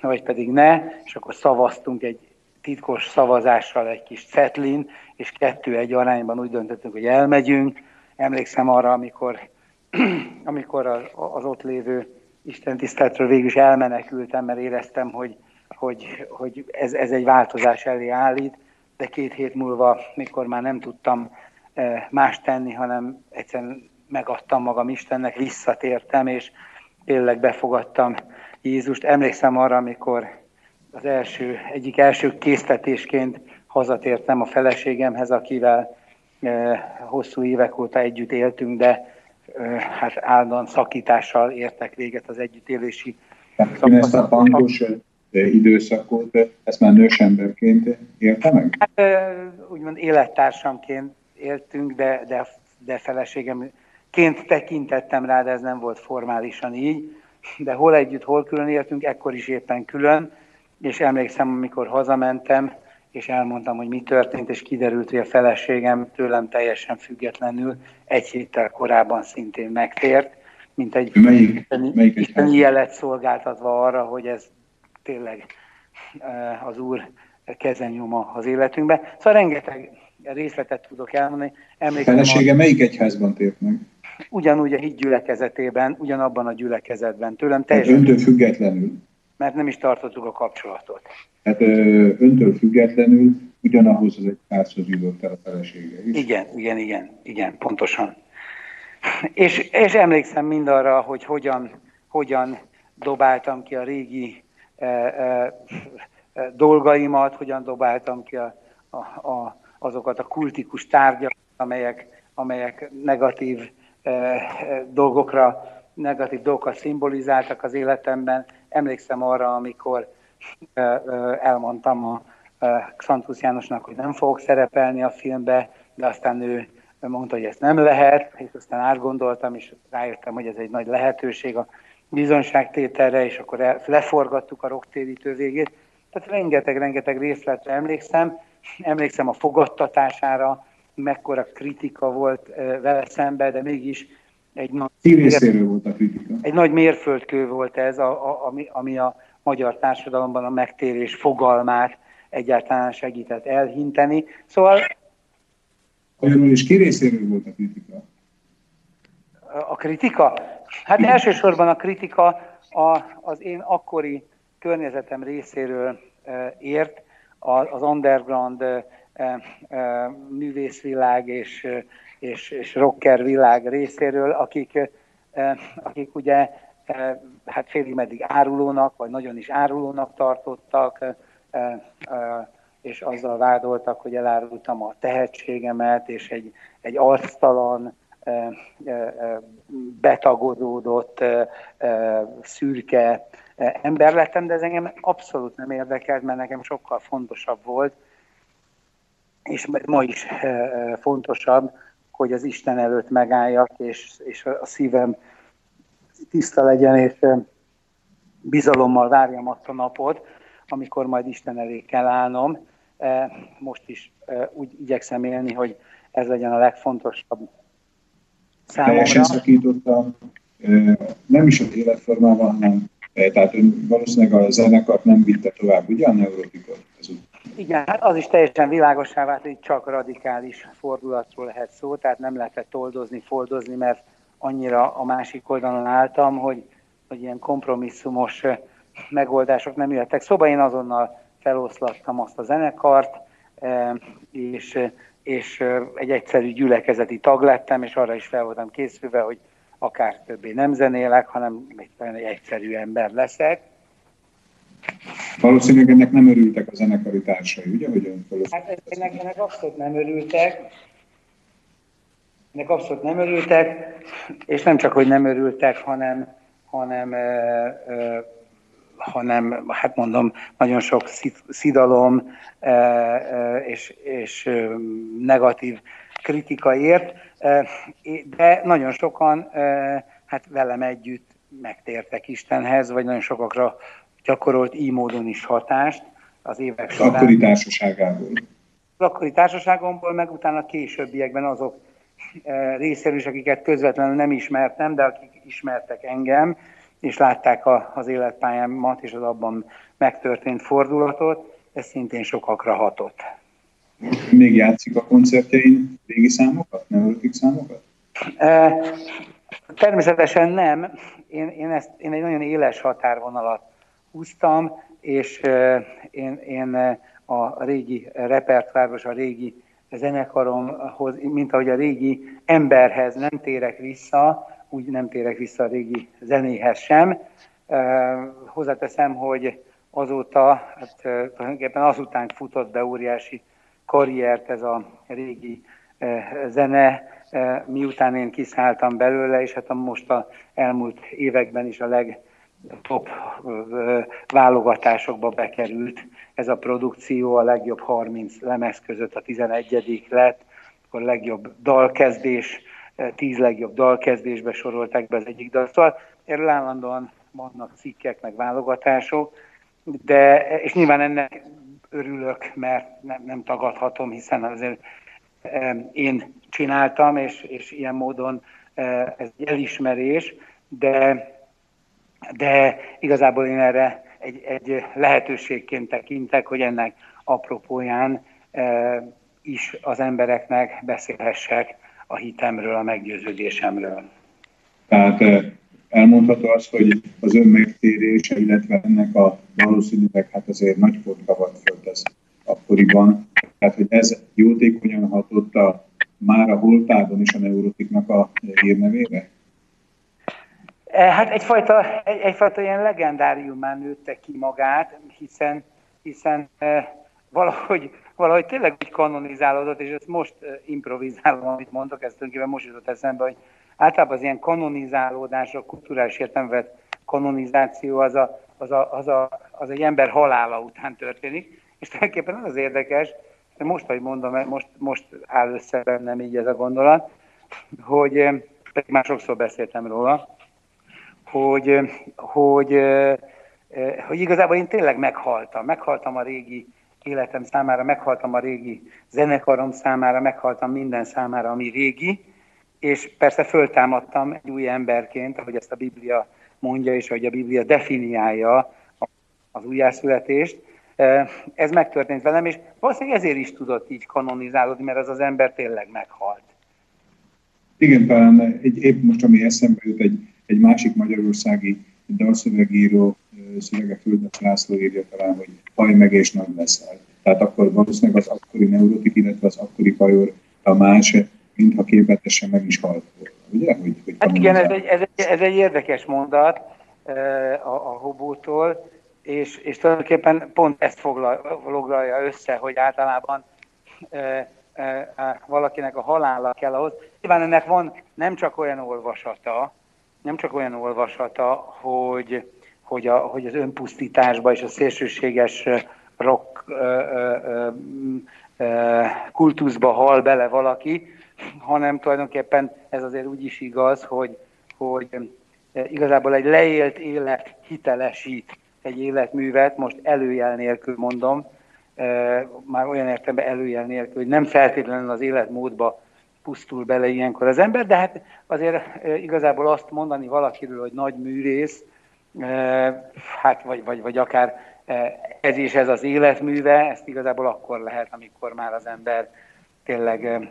vagy pedig ne, és akkor szavaztunk egy titkos szavazással egy kis cetlin, és kettő egy arányban úgy döntöttünk, hogy elmegyünk. Emlékszem arra, amikor, <clears throat> amikor az, az ott lévő Isten tiszteletről végül is elmenekültem, mert éreztem, hogy, hogy, hogy ez, ez egy változás elé állít, de két hét múlva, mikor már nem tudtam eh, más tenni, hanem egyszerűen megadtam magam Istennek, visszatértem, és tényleg befogadtam Jézust. Emlékszem arra, amikor az első, egyik első késztetésként hazatértem a feleségemhez, akivel hosszú évek óta együtt éltünk, de hát állandóan szakítással értek véget az együttélési Ön ezt a bankos időszakot, ezt már nősemberként élte meg? Hát, úgymond élettársamként éltünk, de, de, de feleségemként tekintettem rá, de ez nem volt formálisan így. De hol együtt, hol külön éltünk, ekkor is éppen külön és emlékszem, amikor hazamentem, és elmondtam, hogy mi történt, és kiderült, hogy a feleségem tőlem teljesen függetlenül egy héttel korábban szintén megtért, mint egy melyik, melyik isteni jelet szolgáltatva arra, hogy ez tényleg eh, az Úr kezenyoma az életünkbe. Szóval rengeteg részletet tudok elmondani. Emlékszem, Felesége a... melyik egyházban tért meg? Ugyanúgy a híd gyülekezetében, ugyanabban a gyülekezetben. Tőlem teljesen... öntől függetlenül? Mert nem is tartottuk a kapcsolatot. Hát öntől függetlenül ugyanahoz az egy házhoz jutott el a felesége is. Igen, igen, igen, igen, pontosan. És, és emlékszem mindarra, hogy hogyan, hogyan dobáltam ki a régi e, e, dolgaimat, hogyan dobáltam ki a, a, a, azokat a kultikus tárgyakat, amelyek, amelyek negatív e, dolgokra, negatív dolgokat szimbolizáltak az életemben, Emlékszem arra, amikor elmondtam a Xantusz Jánosnak, hogy nem fogok szerepelni a filmbe, de aztán ő mondta, hogy ezt nem lehet, és aztán átgondoltam, és rájöttem, hogy ez egy nagy lehetőség a bizonyságtételre, és akkor leforgattuk a roktérítő végét. Tehát rengeteg-rengeteg részletre emlékszem. Emlékszem a fogadtatására, mekkora kritika volt vele szembe, de mégis egy nagy, volt a kritika. Egy nagy mérföldkő volt ez, a, a, ami, ami a magyar társadalomban a megtérés fogalmát egyáltalán segített elhinteni. Szóval... Magyarul is ki részéről volt a kritika? A kritika? Hát elsősorban a kritika a, az én akkori környezetem részéről e, ért, az underground e, e, művészvilág és és, és rocker világ részéről, akik, akik ugye hát félig meddig árulónak, vagy nagyon is árulónak tartottak, és azzal vádoltak, hogy elárultam a tehetségemet, és egy, egy arctalan, betagodódott, szürke ember lettem, de ez engem abszolút nem érdekelt, mert nekem sokkal fontosabb volt, és ma is fontosabb, hogy az Isten előtt megálljak, és, és a szívem tiszta legyen, és bizalommal várjam azt a napot, amikor majd Isten elé kell állnom. Most is úgy igyekszem élni, hogy ez legyen a legfontosabb számomra. Teljesen szakítottam, nem is az életformával, hanem tehát valószínűleg a zenekart nem vitte tovább, ugye a neurotikot? Igen, hát az is teljesen világosá vált, hogy csak radikális fordulatról lehet szó, tehát nem lehetett toldozni, foldozni, mert annyira a másik oldalon álltam, hogy, hogy ilyen kompromisszumos megoldások nem jöttek. Szóval én azonnal feloszlattam azt a zenekart, és, és egy egyszerű gyülekezeti tag lettem, és arra is fel voltam készülve, hogy akár többé nem zenélek, hanem egy egyszerű ember leszek valószínűleg ennek nem örültek a zenekari társai, ugye? Hogy ön hát ennek, ennek abszolút nem örültek. Ennek abszolút nem örültek, és nem csak, hogy nem örültek, hanem, hanem, ö, ö, hanem hát mondom, nagyon sok szidalom ö, ö, és, és ö, negatív kritika ért, de nagyon sokan hát velem együtt megtértek Istenhez, vagy nagyon sokakra gyakorolt így módon is hatást az évek során. Akkori társaságából. Az akkori társaságomból, meg utána későbbiekben azok e, részéről is, akiket közvetlenül nem ismertem, de akik ismertek engem, és látták a, az életpályámat és az abban megtörtént fordulatot, ez szintén sokakra hatott. Még játszik a koncertjein régi számokat, neurotik számokat? E, természetesen nem. Én, én, ezt, én egy nagyon éles határvonalat húztam, és én, én a régi repertoárhoz, a régi zenekaromhoz, mint ahogy a régi emberhez nem térek vissza, úgy nem térek vissza a régi zenéhez sem. Hozzáteszem, hogy azóta, hát tulajdonképpen azután futott be óriási karriert ez a régi zene, miután én kiszálltam belőle, és hát a most a elmúlt években is a leg top válogatásokba bekerült ez a produkció, a legjobb 30 lemez között a 11 lett, akkor legjobb dalkezdés, 10 legjobb dalkezdésbe sorolták be az egyik dal. Szóval erről állandóan vannak cikkek, meg válogatások, de, és nyilván ennek örülök, mert nem, nem tagadhatom, hiszen azért én csináltam, és, és ilyen módon ez egy elismerés, de de igazából én erre egy, egy lehetőségként tekintek, hogy ennek apropóján e, is az embereknek beszélhessek a hitemről, a meggyőződésemről. Tehát e, elmondható az, hogy az ön megtérése, illetve ennek a valószínűleg hát azért nagy forgalmat föltesz akkoriban. Tehát, hogy ez jótékonyan hatott a már a holtában is a neurotiknak a hírnevére? E, hát egyfajta, egy, egyfajta ilyen legendáriumán nőtte ki magát, hiszen, hiszen e, valahogy, valahogy tényleg úgy kanonizálódott, és ezt most e, improvizálom, amit mondok, ez tulajdonképpen most jutott eszembe, hogy általában az ilyen kanonizálódás, a kulturális értelmet kanonizáció az, a, az, a, az, a, az egy ember halála után történik, és tulajdonképpen az az érdekes, most, hogy mondom, most, most áll össze bennem így ez a gondolat, hogy pedig már sokszor beszéltem róla, hogy, hogy, hogy igazából én tényleg meghaltam. Meghaltam a régi életem számára, meghaltam a régi zenekarom számára, meghaltam minden számára, ami régi, és persze föltámadtam egy új emberként, ahogy ezt a Biblia mondja, és ahogy a Biblia definiálja az újjászületést. Ez megtörtént velem, és valószínűleg ezért is tudott így kanonizálódni, mert az az ember tényleg meghalt. Igen, talán egy, épp most, ami eszembe jut, egy egy másik magyarországi dalszövegíró szövege Földet László írja talán, hogy haj meg és nagy leszel. Tehát akkor valószínűleg az akkori neurotik, illetve az akkori Pajor más, mintha képletesen meg is halt ugye? Hogy, hogy hát igen, ez egy, ez, egy, ez egy érdekes mondat a, a hobótól, és, és tulajdonképpen pont ezt foglalja össze, hogy általában e, e, valakinek a halála kell ahhoz. Nyilván ennek van nem csak olyan olvasata, nem csak olyan olvasata, hogy, hogy, a, hogy az önpusztításba és a szélsőséges rock ö, ö, ö, kultuszba hal bele valaki, hanem tulajdonképpen ez azért úgy is igaz, hogy, hogy igazából egy leélt élet hitelesít egy életművet, most előjel nélkül mondom, már olyan értelemben előjel nélkül, hogy nem feltétlenül az életmódba pusztul bele ilyenkor az ember, de hát azért igazából azt mondani valakiről, hogy nagy műrész, hát vagy, vagy, vagy akár ez is ez az életműve, ezt igazából akkor lehet, amikor már az ember tényleg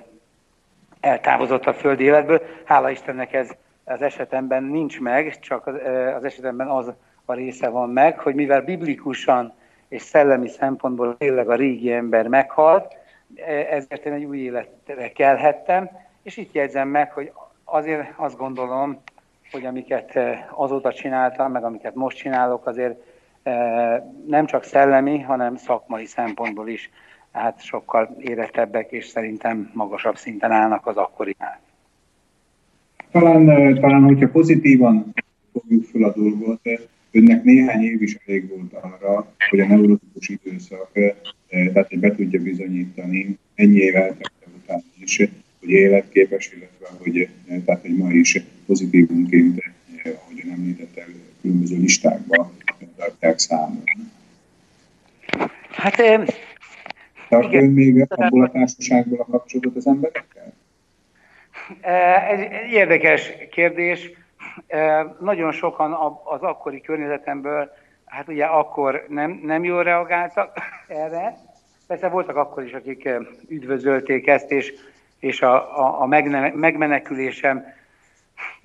eltávozott a földi életből. Hála Istennek ez az esetemben nincs meg, csak az esetemben az a része van meg, hogy mivel biblikusan és szellemi szempontból tényleg a régi ember meghalt, ezért én egy új életre kelhettem, és itt jegyzem meg, hogy azért azt gondolom, hogy amiket azóta csináltam, meg amiket most csinálok, azért nem csak szellemi, hanem szakmai szempontból is hát sokkal érettebbek, és szerintem magasabb szinten állnak az akkorinál. Talán, talán hogyha pozitívan fogjuk fel a dolgot, önnek néhány év is elég volt arra, hogy a neurotikus időszak, tehát hogy be tudja bizonyítani, ennyi év eltelte után is, hogy életképes, illetve hogy, tehát, hogy ma is pozitívunként, ahogyan említette, különböző listákban tartják számon. Hát Tart ön még abból a társaságból a kapcsolatot az emberekkel? Ez egy érdekes kérdés. Nagyon sokan az akkori környezetemből, hát ugye akkor nem, nem jól reagáltak <laughs> erre. Persze voltak akkor is, akik üdvözölték ezt, és, és a, a, a megmenekülésem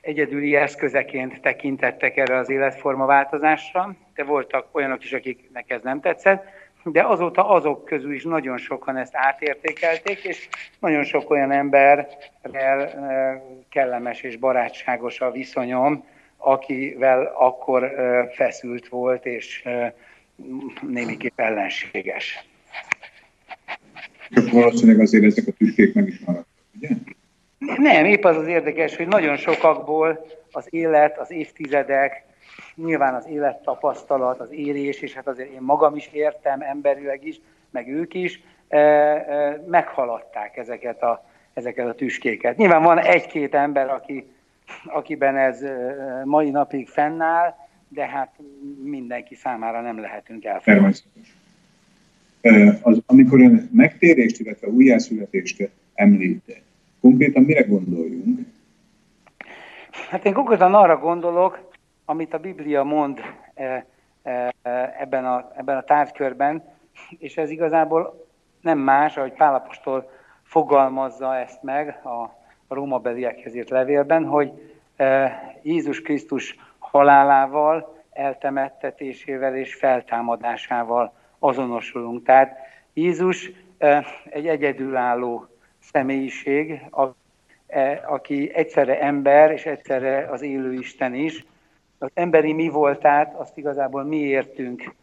egyedüli eszközeként tekintettek erre az életforma változásra, de voltak olyanok is, akiknek ez nem tetszett de azóta azok közül is nagyon sokan ezt átértékelték, és nagyon sok olyan emberrel eh, kellemes és barátságos a viszonyom, akivel akkor eh, feszült volt, és eh, némiképp ellenséges. Csak valószínűleg azért ezek a tüskék meg is maradtak, ugye? Nem, épp az az érdekes, hogy nagyon sokakból az élet, az évtizedek, nyilván az élettapasztalat, az érés, és hát azért én magam is értem emberileg is, meg ők is, meghaladták ezeket a, ezeket a tüskéket. Nyilván van egy-két ember, aki, akiben ez mai napig fennáll, de hát mindenki számára nem lehetünk elfogadni. Az, amikor ön megtérést, illetve újjászületést említ, konkrétan mire gondoljunk? Hát én konkrétan arra gondolok, amit a Biblia mond e, e, ebben a, ebben a tárgykörben, és ez igazából nem más, ahogy Pálapostól fogalmazza ezt meg a, Róma beliekhez írt levélben, hogy e, Jézus Krisztus halálával, eltemettetésével és feltámadásával azonosulunk. Tehát Jézus egy egyedülálló személyiség, aki egyszerre ember és egyszerre az élő Isten is, az emberi mi voltát, azt igazából mi értünk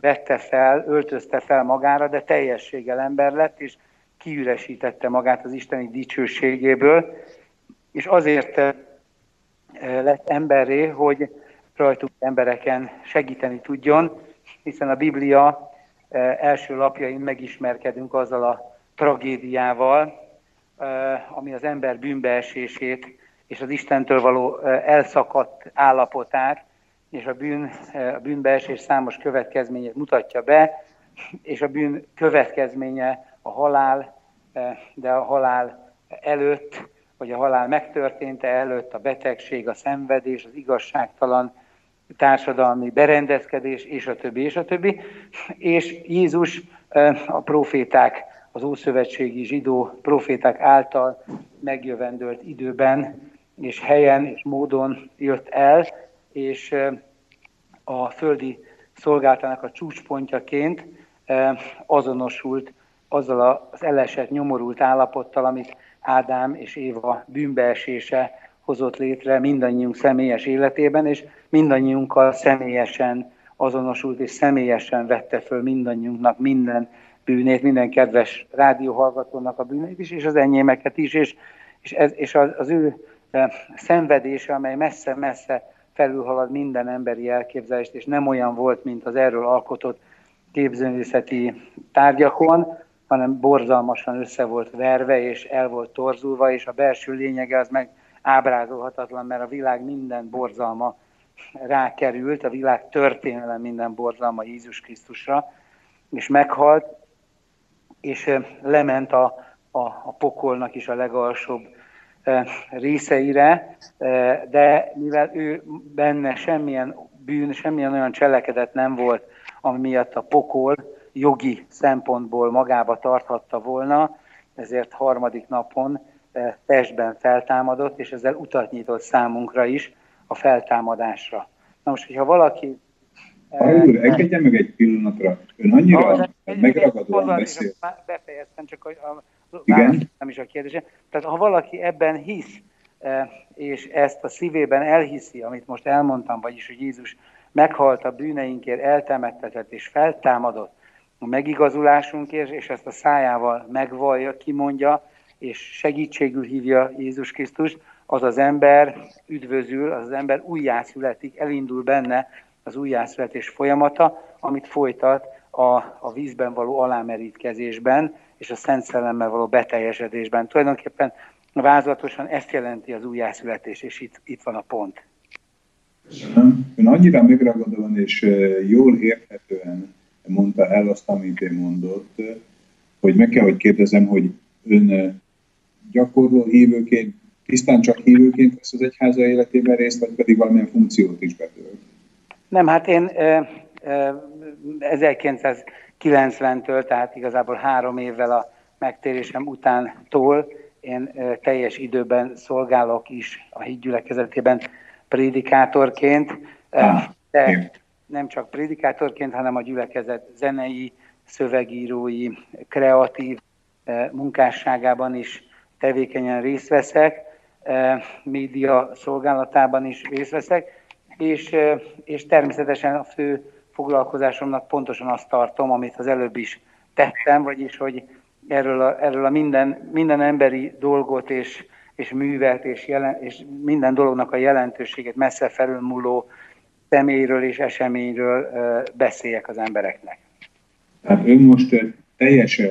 vette fel, öltözte fel magára, de teljességgel ember lett, és kiüresítette magát az isteni dicsőségéből, és azért lett emberré, hogy rajtuk embereken segíteni tudjon, hiszen a Biblia első lapjain megismerkedünk azzal a tragédiával, ami az ember bűnbeesését és az Istentől való elszakadt állapotát, és a, bűn, a bűnbeesés számos következményét mutatja be, és a bűn következménye a halál, de a halál előtt, vagy a halál megtörténte előtt a betegség, a szenvedés, az igazságtalan társadalmi berendezkedés, és a többi, és a többi. És Jézus a proféták, az ószövetségi zsidó proféták által megjövendőlt időben és helyen és módon jött el, és a földi szolgáltának a csúcspontjaként azonosult azzal az elesett, nyomorult állapottal, amit Ádám és Éva bűnbeesése hozott létre mindannyiunk személyes életében, és mindannyiunkkal személyesen azonosult, és személyesen vette föl mindannyiunknak minden bűnét, minden kedves rádióhallgatónak a bűnét is, és az enyémeket is, és, és, ez, és az, az ő szenvedése, amely messze-messze felülhalad minden emberi elképzelést, és nem olyan volt, mint az erről alkotott képzőművészeti tárgyakon, hanem borzalmasan össze volt verve, és el volt torzulva, és a belső lényege az meg ábrázolhatatlan, mert a világ minden borzalma rákerült, a világ történelem minden borzalma Jézus Krisztusra, és meghalt, és lement a, a, a pokolnak is a legalsóbb részeire, de mivel ő benne semmilyen bűn, semmilyen olyan cselekedet nem volt, ami miatt a pokol jogi szempontból magába tarthatta volna, ezért harmadik napon testben feltámadott, és ezzel utat nyitott számunkra is a feltámadásra. Na most, hogyha valaki... úr, engedjen meg egy pillanatra. Ön annyira megragadóan beszél. Befejeztem, csak hogy a igen. nem is a kérdése. Tehát ha valaki ebben hisz, e, és ezt a szívében elhiszi, amit most elmondtam, vagyis, hogy Jézus meghalt a bűneinkért, eltemettetett és feltámadott a megigazulásunkért, és ezt a szájával megvallja, kimondja, és segítségül hívja Jézus Krisztus, az az ember üdvözül, az az ember újjászületik, elindul benne az újjászületés folyamata, amit folytat a, a vízben való alámerítkezésben, és a Szent Szellemmel való beteljesedésben. Tulajdonképpen vázlatosan ezt jelenti az újjászületés, és itt, itt van a pont. Köszönöm. Ön annyira megragadóan és jól érthetően mondta el azt, amit én mondott, hogy meg kell, hogy kérdezem, hogy ön gyakorló hívőként, tisztán csak hívőként vesz az egyháza életében részt, vagy pedig valamilyen funkciót is betölt? Nem, hát én 1990-től, tehát igazából három évvel a megtérésem utántól én teljes időben szolgálok is a hídgyülekezetében prédikátorként, de nem csak prédikátorként, hanem a gyülekezet zenei, szövegírói, kreatív munkásságában is tevékenyen részt veszek, média szolgálatában is részt veszek, és, és természetesen a fő foglalkozásomnak pontosan azt tartom, amit az előbb is tettem, vagyis hogy erről a, erről a minden, minden emberi dolgot és, és művet és, jelen, és minden dolognak a jelentőségét messze felülmúló személyről és eseményről beszéljek az embereknek. Tehát ön most teljes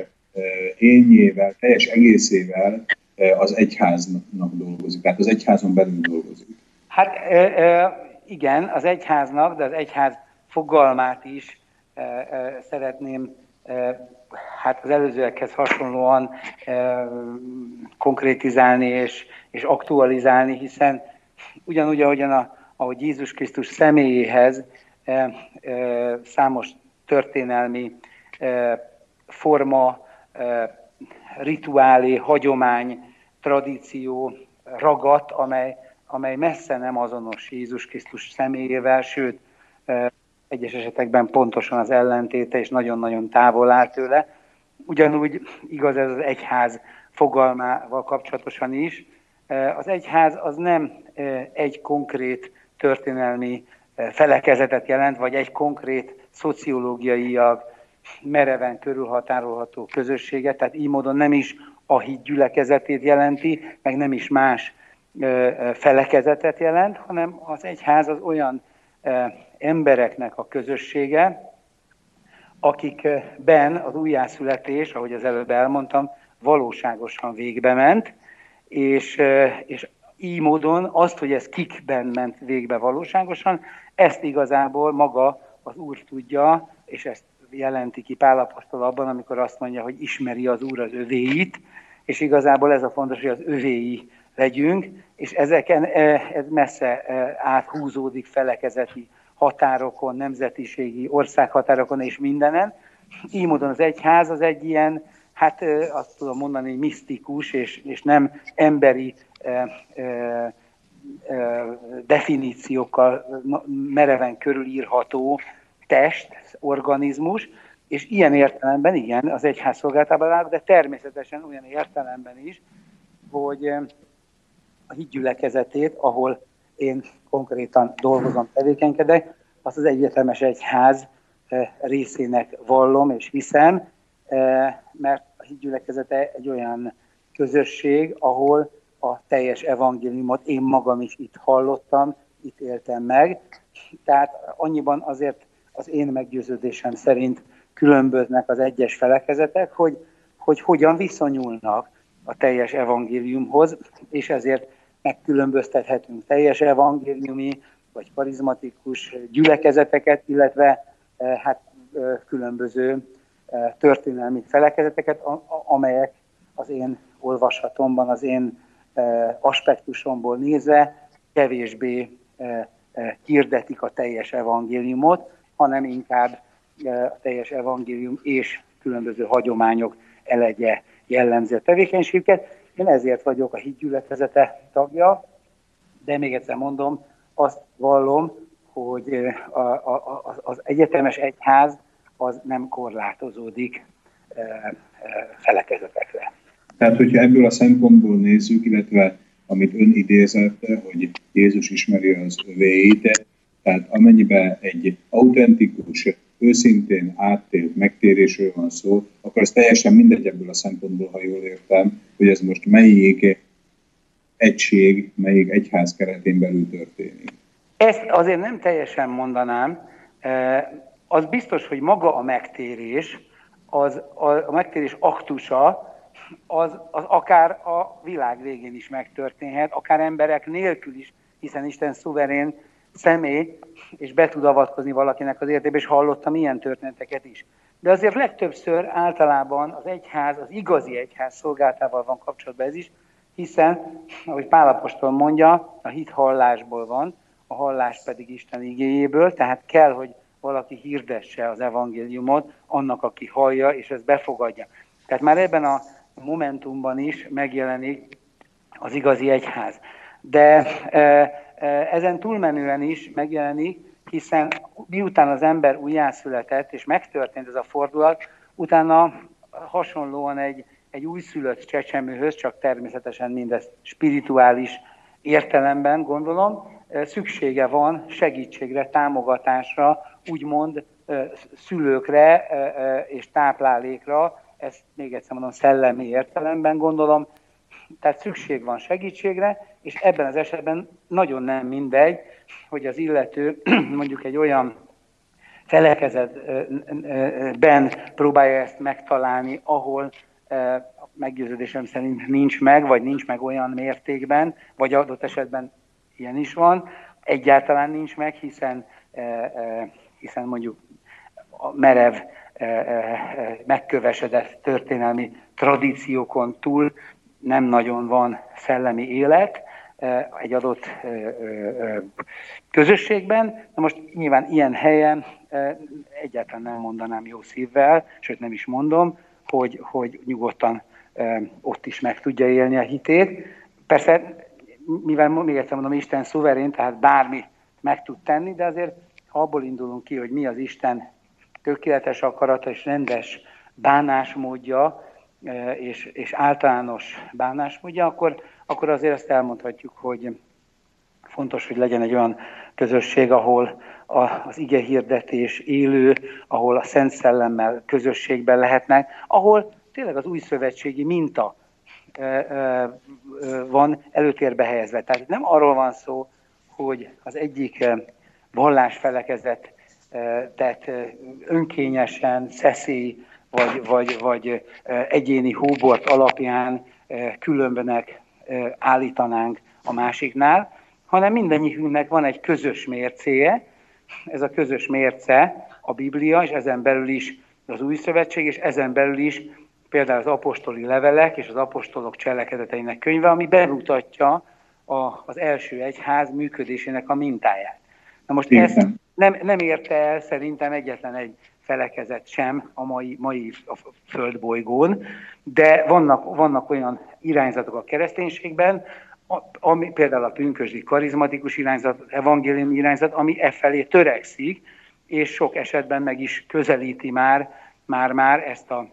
ényével, teljes egészével az egyháznak dolgozik, tehát az egyházon belül dolgozik. Hát igen, az egyháznak, de az egyház fogalmát is szeretném hát az előzőekhez hasonlóan konkrétizálni és, és aktualizálni, hiszen ugyanúgy, ahogyan a, ahogy Jézus Krisztus személyéhez számos történelmi forma, rituálé, hagyomány, tradíció ragadt, amely, amely messze nem azonos Jézus Krisztus személyével, sőt, egyes esetekben pontosan az ellentéte, és nagyon-nagyon távol áll tőle. Ugyanúgy igaz ez az egyház fogalmával kapcsolatosan is. Az egyház az nem egy konkrét történelmi felekezetet jelent, vagy egy konkrét szociológiai mereven körülhatárolható közösséget, tehát így módon nem is a híd gyülekezetét jelenti, meg nem is más felekezetet jelent, hanem az egyház az olyan embereknek a közössége, akikben az újjászületés, ahogy az előbb elmondtam, valóságosan végbe ment, és, és így módon azt, hogy ez kikben ment végbe valóságosan, ezt igazából maga az Úr tudja, és ezt jelenti ki Pálapostól abban, amikor azt mondja, hogy ismeri az Úr az övéit, és igazából ez a fontos, hogy az övéi legyünk, és ezeken ez messze áthúzódik felekezeti határokon, nemzetiségi országhatárokon és mindenen. Így módon az egyház az egy ilyen, hát azt tudom mondani, misztikus és, és nem emberi e, e, definíciókkal mereven körülírható test, organizmus, és ilyen értelemben igen, az egyház szolgálatában áll, de természetesen olyan értelemben is, hogy a hídgyülekezetét, ahol én konkrétan dolgozom, tevékenykedek, azt az egyetemes egyház eh, részének vallom és hiszem, eh, mert a hídgyülekezete egy olyan közösség, ahol a teljes evangéliumot én magam is itt hallottam, itt éltem meg. Tehát annyiban azért az én meggyőződésem szerint különböznek az egyes felekezetek, hogy, hogy hogyan viszonyulnak a teljes evangéliumhoz, és ezért megkülönböztethetünk teljes evangéliumi vagy karizmatikus gyülekezeteket, illetve eh, hát eh, különböző eh, történelmi felekezeteket, amelyek az én olvasatomban, az én aspektusomból nézve kevésbé hirdetik a teljes evangéliumot, hanem inkább a teljes evangélium és különböző hagyományok elegye jellemző tevékenységüket. Én ezért vagyok a hídgyülekezete tagja, de még egyszer mondom, azt vallom, hogy a, a, az egyetemes egyház az nem korlátozódik felekezetekre. Tehát, hogyha ebből a szempontból nézzük, illetve amit ön idézett, hogy Jézus ismeri az övéit, Tehát amennyiben egy autentikus, őszintén áttélt megtérésről van szó, akkor ez teljesen mindegy ebből a szempontból, ha jól értem, hogy ez most melyik egység, melyik egyház keretén belül történik. Ezt azért nem teljesen mondanám. Az biztos, hogy maga a megtérés, az, a, megtérés aktusa, az, az akár a világ végén is megtörténhet, akár emberek nélkül is, hiszen Isten szuverén személy, és be tud avatkozni valakinek az életébe, és hallottam ilyen történeteket is. De azért legtöbbször általában az egyház, az igazi egyház szolgáltával van kapcsolatban ez is, hiszen, ahogy Pálapostól mondja, a hit hallásból van, a hallás pedig Isten igéjéből, tehát kell, hogy valaki hirdesse az evangéliumot annak, aki hallja, és ezt befogadja. Tehát már ebben a momentumban is megjelenik az igazi egyház. De e, e, ezen túlmenően is megjelenik, hiszen miután az ember újjászületett, és megtörtént ez a fordulat, utána hasonlóan egy, egy újszülött csecsemőhöz, csak természetesen mindezt spirituális értelemben gondolom, szüksége van segítségre, támogatásra, úgymond szülőkre és táplálékra, ezt még egyszer mondom szellemi értelemben gondolom, tehát szükség van segítségre, és ebben az esetben nagyon nem mindegy, hogy az illető <clears throat> mondjuk egy olyan felekezetben próbálja ezt megtalálni, ahol meggyőződésem szerint nincs meg, vagy nincs meg olyan mértékben, vagy adott esetben ilyen is van, egyáltalán nincs meg, hiszen, hiszen mondjuk a merev, megkövesedett történelmi tradíciókon túl nem nagyon van szellemi élet egy adott közösségben. Na most nyilván ilyen helyen egyáltalán nem mondanám jó szívvel, sőt nem is mondom, hogy, hogy nyugodtan ott is meg tudja élni a hitét. Persze, mivel még egyszer mondom, Isten szuverén, tehát bármi meg tud tenni, de azért ha abból indulunk ki, hogy mi az Isten tökéletes akarata és rendes bánásmódja, és, és általános bánásmódja, akkor, akkor azért azt elmondhatjuk, hogy fontos, hogy legyen egy olyan közösség, ahol a, az ige hirdetés élő, ahol a Szent Szellemmel közösségben lehetnek, ahol tényleg az új szövetségi minta van előtérbe helyezve. Tehát nem arról van szó, hogy az egyik vallásfelekezet tehát önkényesen, szeszély vagy, vagy, vagy egyéni hóbort alapján különbenek állítanánk a másiknál, hanem mindennyiünknek van egy közös mércéje, ez a közös mérce a Biblia, és ezen belül is az Új Szövetség, és ezen belül is például az apostoli levelek és az apostolok cselekedeteinek könyve, ami bemutatja a, az első egyház működésének a mintáját. Na most Értem. ezt nem, nem érte el szerintem egyetlen egy felekezet sem a mai, mai a földbolygón, de vannak, vannak olyan irányzatok a kereszténységben, ami például a pünkösdi karizmatikus irányzat, evangélium irányzat, ami e felé törekszik, és sok esetben meg is közelíti már, már, már ezt a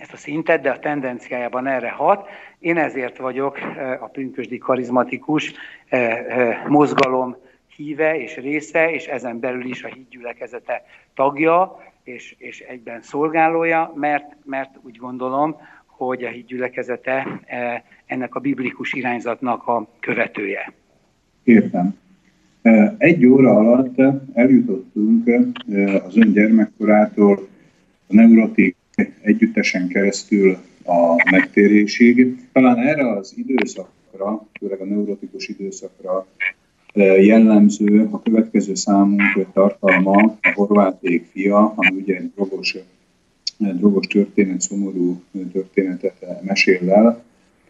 ezt a szintet, de a tendenciájában erre hat. Én ezért vagyok eh, a pünkösdi karizmatikus eh, eh, mozgalom híve és része, és ezen belül is a hídgyülekezete tagja, és, és egyben szolgálója, mert, mert úgy gondolom, hogy a hídgyülekezete ennek a biblikus irányzatnak a követője. Értem. Egy óra alatt eljutottunk az ön gyermekkorától a neurotik együttesen keresztül a megtérésig. Talán erre az időszakra, főleg a neurotikus időszakra e, jellemző a következő számunk tartalma a horváték fia, ami ugye egy drogos, drogos történet, szomorú történetet mesél el.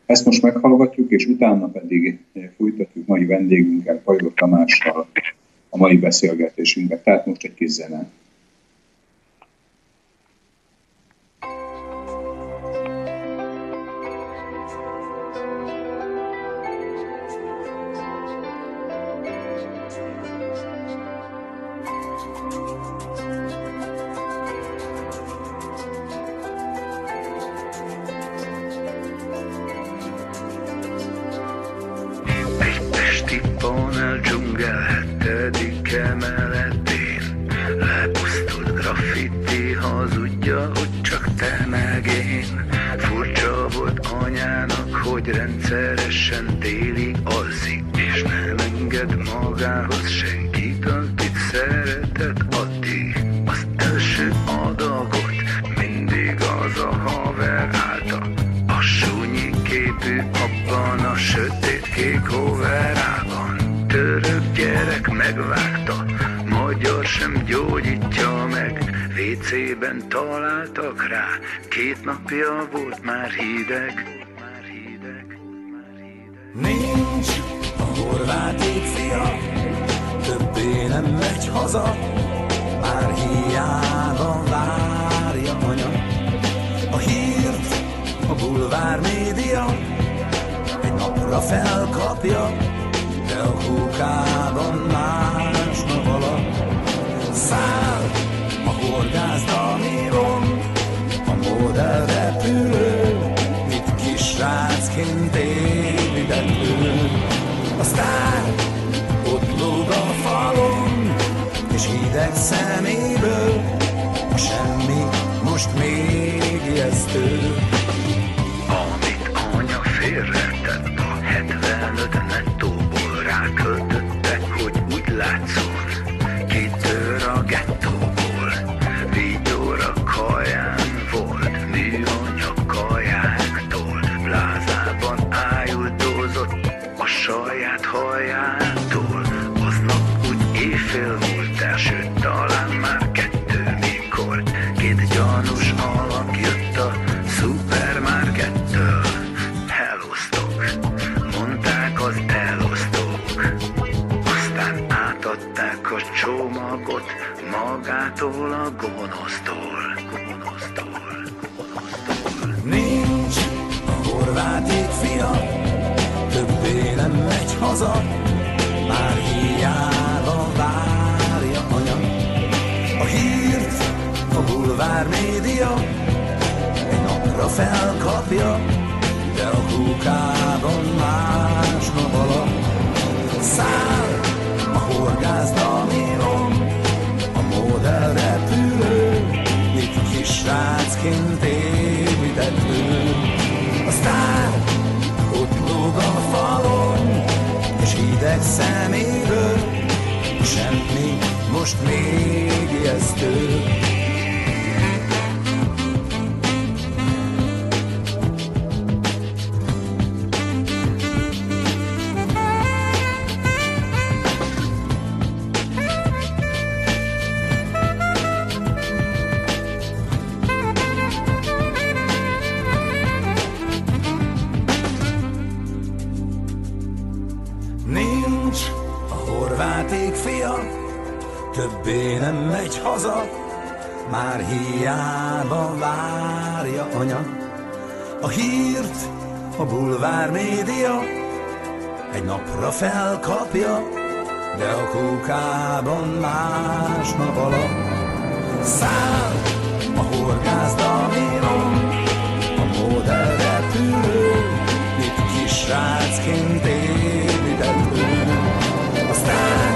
Ezt most meghallgatjuk, és utána pedig folytatjuk mai vendégünkkel, Pajor Tamással a mai beszélgetésünket. Tehát most egy kis zene. Két napja volt már hideg. Nincs a horváték fia, többé nem megy haza, már hiába várja anya. A hírt a bulvár média. Egy napra felkapja, de a kókában másnap alatt száll a horgászdalmíron, a kisrácként épített ő. Aztán ott lóg a falon, és hideg szeméből a semmi most még ijesztő. Úgy felkapja, de a kukában másnap alatt száll a horgászdalmíron, a modell repülő, mit kis srácként épített ő. Aztán ott lóg a falon, és hideg szeméből semmi most még ijesztő. Bulvár média egy napra felkapja, de a kókában másnap alatt száll a horgászdalmíron, a modell repülő, mit kis srácként épített ő. Aztán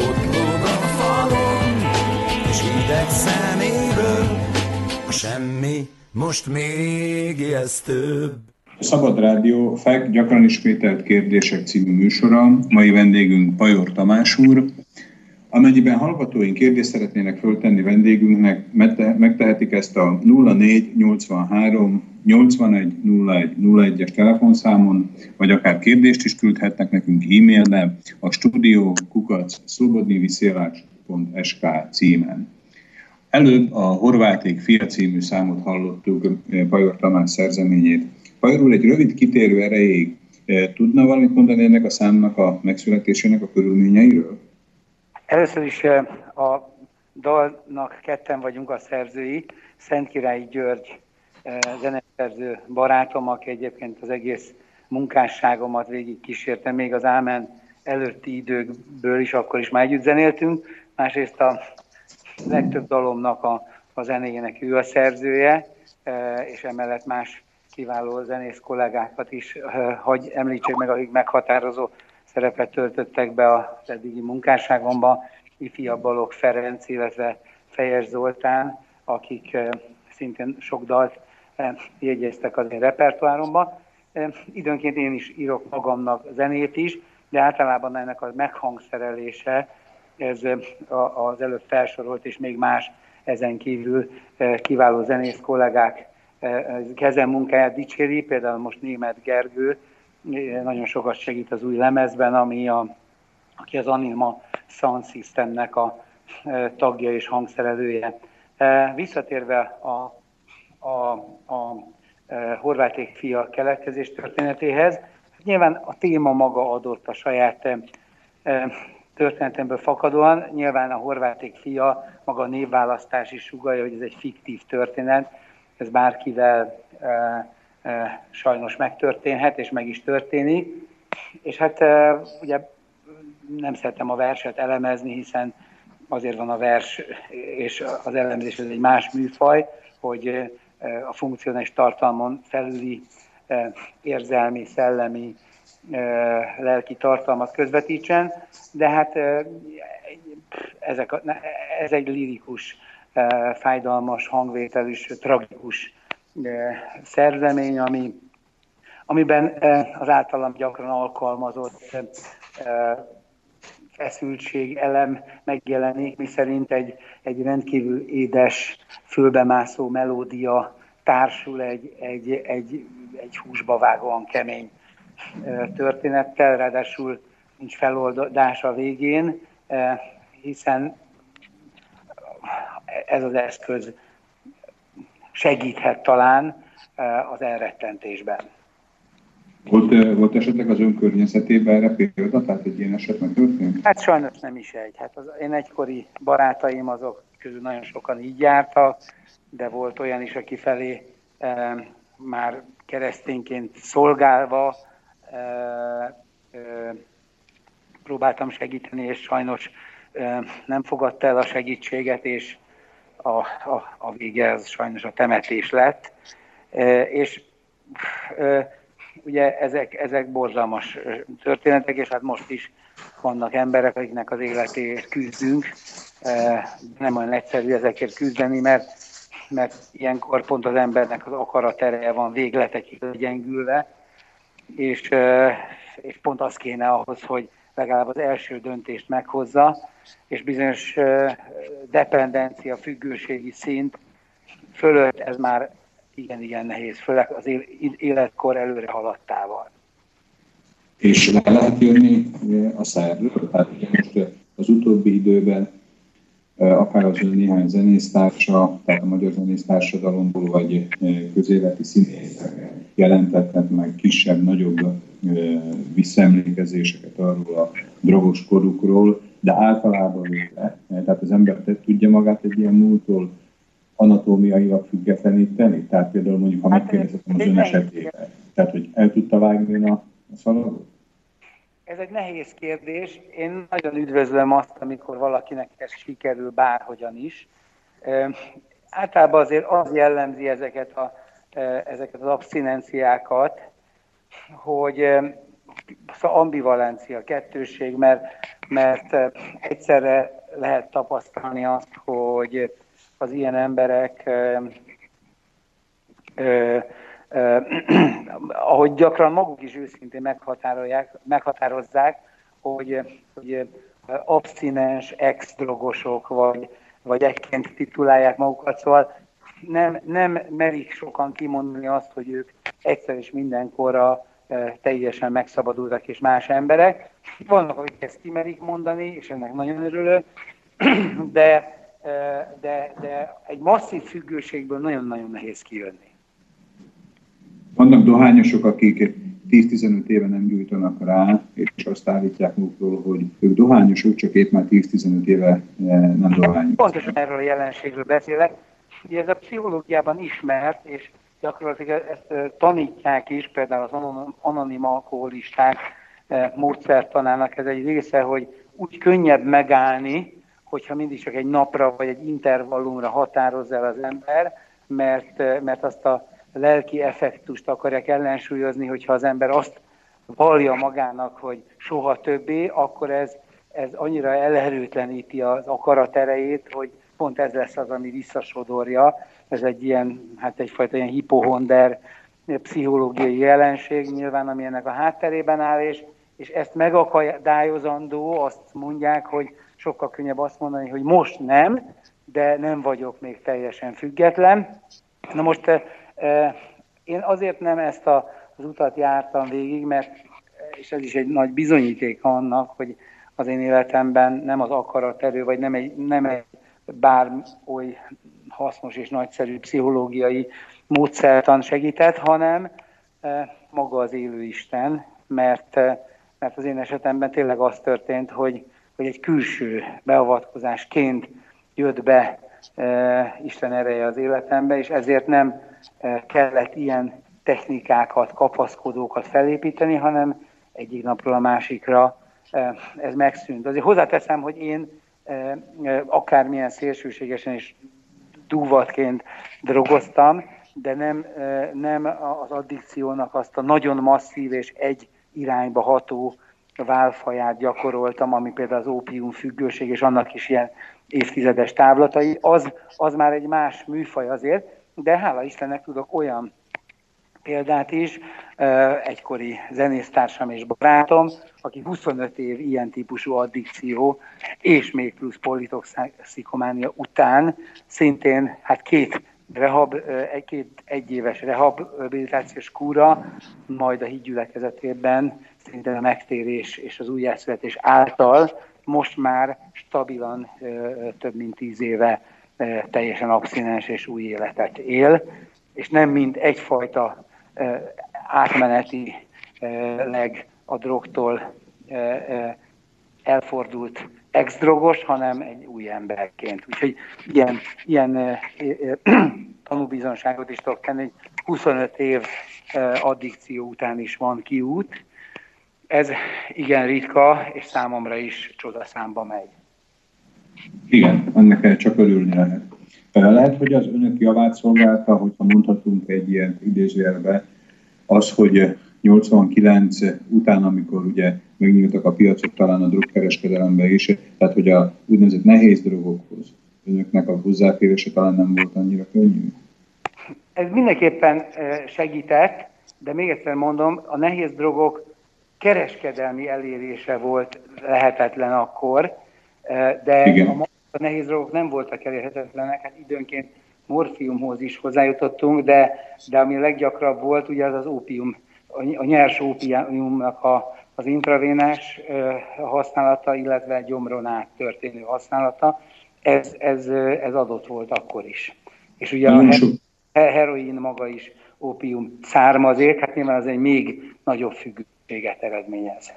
ott lóg falon, és hideg szeméből a semmi most még ijesztőbb. Szabad Rádió FEG gyakran ismételt kérdések című műsora, mai vendégünk Pajor Tamás úr. Amennyiben hallgatóink kérdést szeretnének föltenni vendégünknek, megte- megtehetik ezt a 0483 81 01 01-es telefonszámon, vagy akár kérdést is küldhetnek nekünk e-mailre a studio kukac szlobodniviszélács.sk címen. Előbb a Horváték fia című számot hallottuk eh, Pajor Tamás szerzeményét. Úr, egy rövid kitérő erejéig eh, tudna valamit mondani ennek a számnak a megszületésének a körülményeiről? Először is eh, a dalnak ketten vagyunk a szerzői, Szentkirályi György eh, zeneszerző barátom, aki egyébként az egész munkásságomat végig kísérte, még az Ámen előtti időkből is, akkor is már együtt zenéltünk. Másrészt a legtöbb dalomnak a, a zenéjének ő a szerzője, és emellett más kiváló zenész kollégákat is, eh, hogy említsék meg, akik meghatározó szerepet töltöttek be az eddigi munkásságomban, ifjabb Balog Ferenc, illetve Fejes Zoltán, akik szintén sok dalt jegyeztek az én repertoáromba. Időnként én is írok magamnak zenét is, de általában ennek a meghangszerelése, ez az előbb felsorolt és még más ezen kívül kiváló zenész kollégák kezem munkáját dicséri, például most német Gergő nagyon sokat segít az új lemezben, ami a, aki az Anima Sound Systemnek a tagja és hangszerelője. Visszatérve a, a, a horváték fia keletkezés történetéhez, nyilván a téma maga adott a saját történetemből fakadóan. Nyilván a horváték fia, maga a névválasztás is sugalja, hogy ez egy fiktív történet, ez bárkivel sajnos megtörténhet, és meg is történik. És hát ugye nem szeretem a verset elemezni, hiszen azért van a vers és az elemzés ez egy más műfaj, hogy a funkcionális tartalmon felüli érzelmi, szellemi, lelki tartalmat közvetítsen, de hát ezek, ez egy lirikus, fájdalmas, hangvételű, tragikus szerzemény, ami, amiben az általam gyakran alkalmazott feszültség elem megjelenik, miszerint egy, egy rendkívül édes, fülbemászó melódia társul egy, egy, egy, egy húsba vágóan kemény történettel, ráadásul nincs feloldás a végén, hiszen ez az eszköz segíthet talán az elrettentésben. Volt, volt esetleg az ön környezetében erre példa, tehát egy ilyen eset történt? Hát sajnos nem is egy. Hát az én egykori barátaim azok közül nagyon sokan így jártak, de volt olyan is, aki felé e, már keresztényként szolgálva e, e, próbáltam segíteni, és sajnos e, nem fogadta el a segítséget, és a, a, a vége az sajnos a temetés lett. E, és e, ugye ezek, ezek borzalmas történetek, és hát most is vannak emberek, akiknek az életéért küzdünk. Nem olyan egyszerű ezekért küzdeni, mert, mert ilyenkor pont az embernek az akarat ereje van végletekig gyengülve, és, és pont az kéne ahhoz, hogy legalább az első döntést meghozza, és bizonyos dependencia, függőségi szint fölött ez már igen-igen nehéz, főleg az életkor előre haladtával. És le lehet jönni a szerről? Tehát most az utóbbi időben akár az ön néhány zenésztársa, tehát a magyar zenésztársadalomból, vagy közéleti színészek jelentettek meg kisebb, nagyobb visszaemlékezéseket arról a drogos korukról, de általában véve, tehát az ember tudja magát egy ilyen múltól anatómiailag függetleníteni? Tehát például mondjuk, ha hát, megkérdezhetem az ön esetében, tehát hogy el tudta vágni a, a szalagot? Ez egy nehéz kérdés. Én nagyon üdvözlöm azt, amikor valakinek ez sikerül bárhogyan is. E, általában azért az jellemzi ezeket, a, e, ezeket az abszinenciákat, hogy e, ambivalencia, kettőség, mert, mert egyszerre lehet tapasztalni azt, hogy az ilyen emberek, ö, ö, ö, ahogy gyakran maguk is őszintén meghatárolják, meghatározzák, hogy, hogy abszinens ex-drogosok, vagy, vagy ekként titulálják magukat, szóval nem, nem merik sokan kimondani azt, hogy ők egyszer és mindenkorra teljesen megszabadultak és más emberek. Vannak, akik ezt kimerik mondani, és ennek nagyon örülök, <clears throat> de de, de egy masszív függőségből nagyon-nagyon nehéz kijönni. Vannak dohányosok, akik 10-15 éve nem gyújtanak rá, és azt állítják magukról, hogy ők dohányosok, csak épp már 10-15 éve nem dohányosok. Pontosan erről a jelenségről beszélek. Ugye ez a pszichológiában ismert, és gyakorlatilag ezt tanítják is, például az anonim alkoholisták módszertanának ez egy része, hogy úgy könnyebb megállni, hogyha mindig csak egy napra vagy egy intervallumra határoz el az ember, mert, mert azt a lelki effektust akarják ellensúlyozni, hogyha az ember azt vallja magának, hogy soha többé, akkor ez, ez annyira elerőtleníti az akarat erejét, hogy pont ez lesz az, ami visszasodorja. Ez egy ilyen, hát egyfajta ilyen hipohonder pszichológiai jelenség nyilván, ami ennek a hátterében áll, és, és ezt megakadályozandó, azt mondják, hogy sokkal könnyebb azt mondani, hogy most nem, de nem vagyok még teljesen független. Na most eh, én azért nem ezt a, az utat jártam végig, mert, és ez is egy nagy bizonyíték annak, hogy az én életemben nem az akaraterő, vagy nem egy, nem egy bár oly hasznos és nagyszerű pszichológiai módszertan segített, hanem maga az élő Isten, mert, mert az én esetemben tényleg az történt, hogy, hogy egy külső beavatkozásként jött be Isten ereje az életembe, és ezért nem kellett ilyen technikákat, kapaszkodókat felépíteni, hanem egyik napról a másikra ez megszűnt. Azért hozzáteszem, hogy én akármilyen szélsőségesen és dúvatként drogoztam, de nem, nem az addikciónak azt a nagyon masszív és egy irányba ható válfaját gyakoroltam, ami például az ópium függőség, és annak is ilyen évtizedes távlatai, az, az már egy más műfaj azért, de hála Istennek tudok olyan példát is, egykori zenésztársam és barátom, aki 25 év ilyen típusú addikció és még plusz politoxikománia után szintén hát két rehab, egy, két egyéves rehabilitációs kúra, majd a hídgyülekezetében szinte a megtérés és az újjászületés által most már stabilan több mint tíz éve teljesen abszinens és új életet él, és nem mind egyfajta átmeneti leg a drogtól elfordult ex-drogos, hanem egy új emberként. Úgyhogy ilyen, ilyen <clears throat> tanúbizonságot is tudok tenni, hogy 25 év addikció után is van kiút. Ez igen ritka, és számomra is csodaszámba megy. Igen, ennek csak örülni lehet. Lehet, hogy az önök javát szolgálta, hogyha mondhatunk egy ilyen idézőjelbe, az, hogy 89 után, amikor ugye megnyíltak a piacok talán a drogkereskedelembe is, tehát hogy a úgynevezett nehéz drogokhoz önöknek a hozzáférése talán nem volt annyira könnyű? Ez mindenképpen segített, de még egyszer mondom, a nehéz drogok kereskedelmi elérése volt lehetetlen akkor, de Igen. a, a nehéz drogok nem voltak elérhetetlenek, hát időnként morfiumhoz is hozzájutottunk, de, de ami leggyakrabb volt, ugye az az ópium, a nyers ópiumnak a, az intravénás használata, illetve gyomron át történő használata, ez, ez, ez adott volt akkor is. És ugye a heroin maga is ópium származék, hát nyilván az egy még nagyobb függőséget eredményez.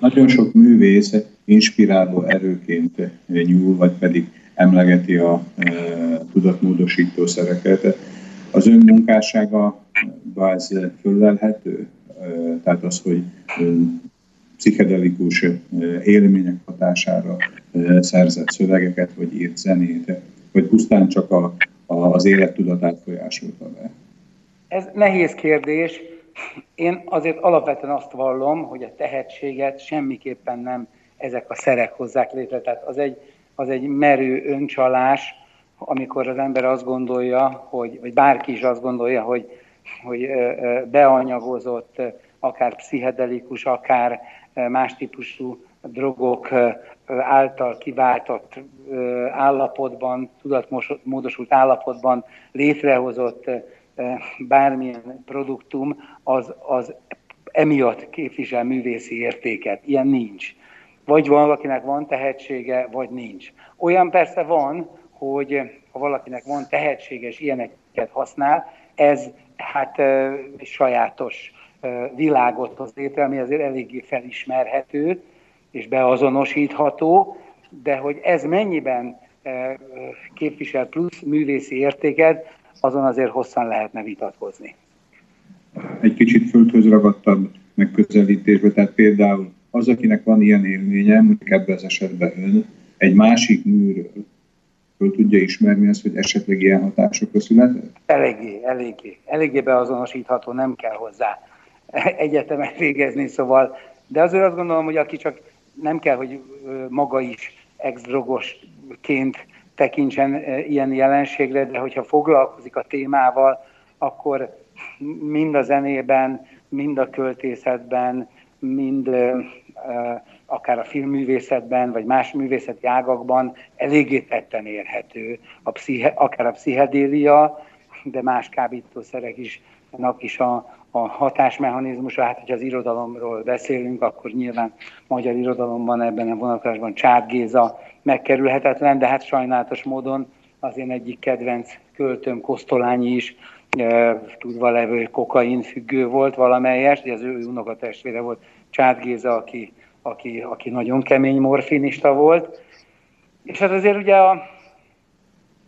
Nagyon sok művész inspiráló erőként nyúl, vagy pedig emlegeti a e, tudatmódosító szereket. Az ön munkássága ez föllelhető? E, tehát az, hogy pszichedelikus e, élmények hatására e, szerzett szövegeket, vagy írt zenét, vagy pusztán csak a, a, az élettudatát folyásolta be? Ez nehéz kérdés. Én azért alapvetően azt vallom, hogy a tehetséget semmiképpen nem ezek a szerek hozzák létre. Tehát az egy, az egy merő öncsalás, amikor az ember azt gondolja, hogy, vagy bárki is azt gondolja, hogy, hogy beanyagozott, akár pszichedelikus, akár más típusú drogok által kiváltott állapotban, tudatmódosult állapotban létrehozott bármilyen produktum, az, az emiatt képvisel művészi értéket. Ilyen nincs. Vagy valakinek van tehetsége, vagy nincs. Olyan persze van, hogy ha valakinek van tehetsége, és ilyeneket használ, ez hát sajátos világot hoz létre, ami azért eléggé felismerhető és beazonosítható, de hogy ez mennyiben képvisel plusz művészi értéket, azon azért hosszan lehetne vitatkozni. Egy kicsit földhöz ragadtabb megközelítésbe, tehát például az, akinek van ilyen élménye, mondjuk ebben az esetben ön, egy másik műről föl tudja ismerni azt, hogy esetleg ilyen hatásokra született? Eléggé, eléggé. Eléggé beazonosítható, nem kell hozzá egyetemet végezni, szóval, de azért azt gondolom, hogy aki csak nem kell, hogy maga is ex-drogosként tekintsen ilyen jelenségre, de hogyha foglalkozik a témával, akkor mind a zenében, mind a költészetben, mind akár a filmművészetben, vagy más művészeti ágakban eléggé tetten érhető, a psziche, akár a pszichedélia, de más kábítószerek is, is a, a hatásmechanizmusa. Hát, hogyha az irodalomról beszélünk, akkor nyilván magyar irodalomban ebben a vonatkozásban Csár Géza megkerülhetetlen, de hát sajnálatos módon az én egyik kedvenc költőm Kosztolányi is tudva levő kokain függő volt valamelyest, az ő unokatestvére volt Csát Géza, aki, aki, aki nagyon kemény morfinista volt. És hát azért ugye a,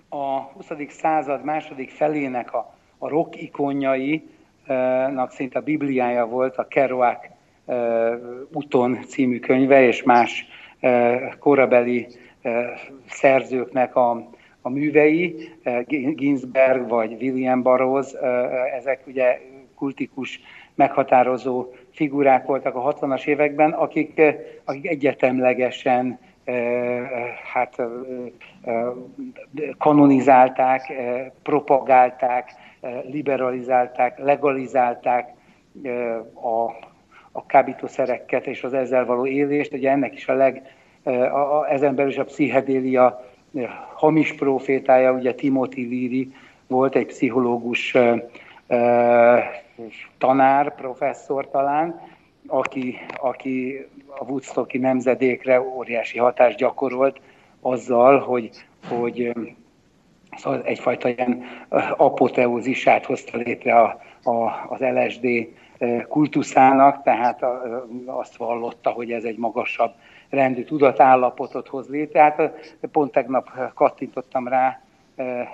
a 20. század második felének a, a rock ikonjainak szinte a bibliája volt a Kerouac Uton című könyve, és más korabeli szerzőknek a, a művei, Ginsberg vagy William Burroughs, ezek ugye kultikus, meghatározó figurák voltak a 60-as években, akik, akik egyetemlegesen hát kanonizálták, propagálták, liberalizálták, legalizálták a, a kábítószereket és az ezzel való élést. Ugye ennek is a leg, a, a, ezen belül is a pszichedélia hamis profétája, ugye Timothy Leary volt egy pszichológus tanár, professzor talán, aki, aki a Woodstocki nemzedékre óriási hatást gyakorolt azzal, hogy, hogy szóval egyfajta ilyen apoteózisát hozta létre a, a, az LSD kultuszának, tehát azt vallotta, hogy ez egy magasabb rendű tudatállapotot hoz létre. Hát pont tegnap kattintottam rá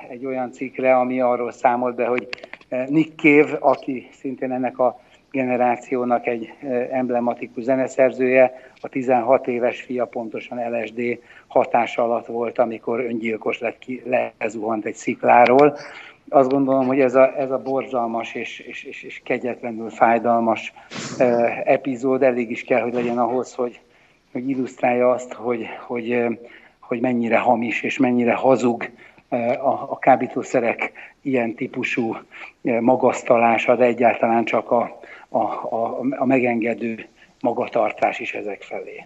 egy olyan cikkre, ami arról számolt be, hogy Nick Cave, aki szintén ennek a generációnak egy emblematikus zeneszerzője, a 16 éves fia pontosan LSD hatása alatt volt, amikor öngyilkos lett ki, lezuhant egy szikláról. Azt gondolom, hogy ez a, ez a borzalmas és, és, és, és kegyetlenül fájdalmas epizód elég is kell, hogy legyen ahhoz, hogy, hogy illusztrálja azt, hogy, hogy, hogy mennyire hamis és mennyire hazug a, a kábítószerek ilyen típusú magasztalása, de egyáltalán csak a, a, a, a megengedő magatartás is ezek felé.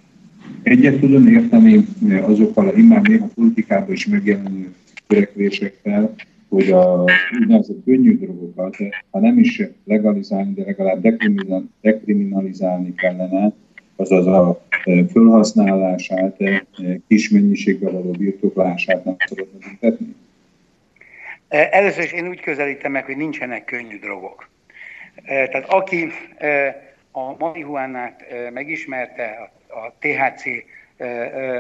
Egyet tudom érteni azokkal a immár néha politikában is megjelenő törekvésekkel, hogy a úgynevezett könnyű drogokat, ha nem is legalizálni, de legalább dekriminalizálni kellene, azaz a fölhasználását, kis mennyiségben való birtoklását nem szabad büntetni? Először is én úgy közelítem meg, hogy nincsenek könnyű drogok. Tehát aki a marihuánát megismerte, a THC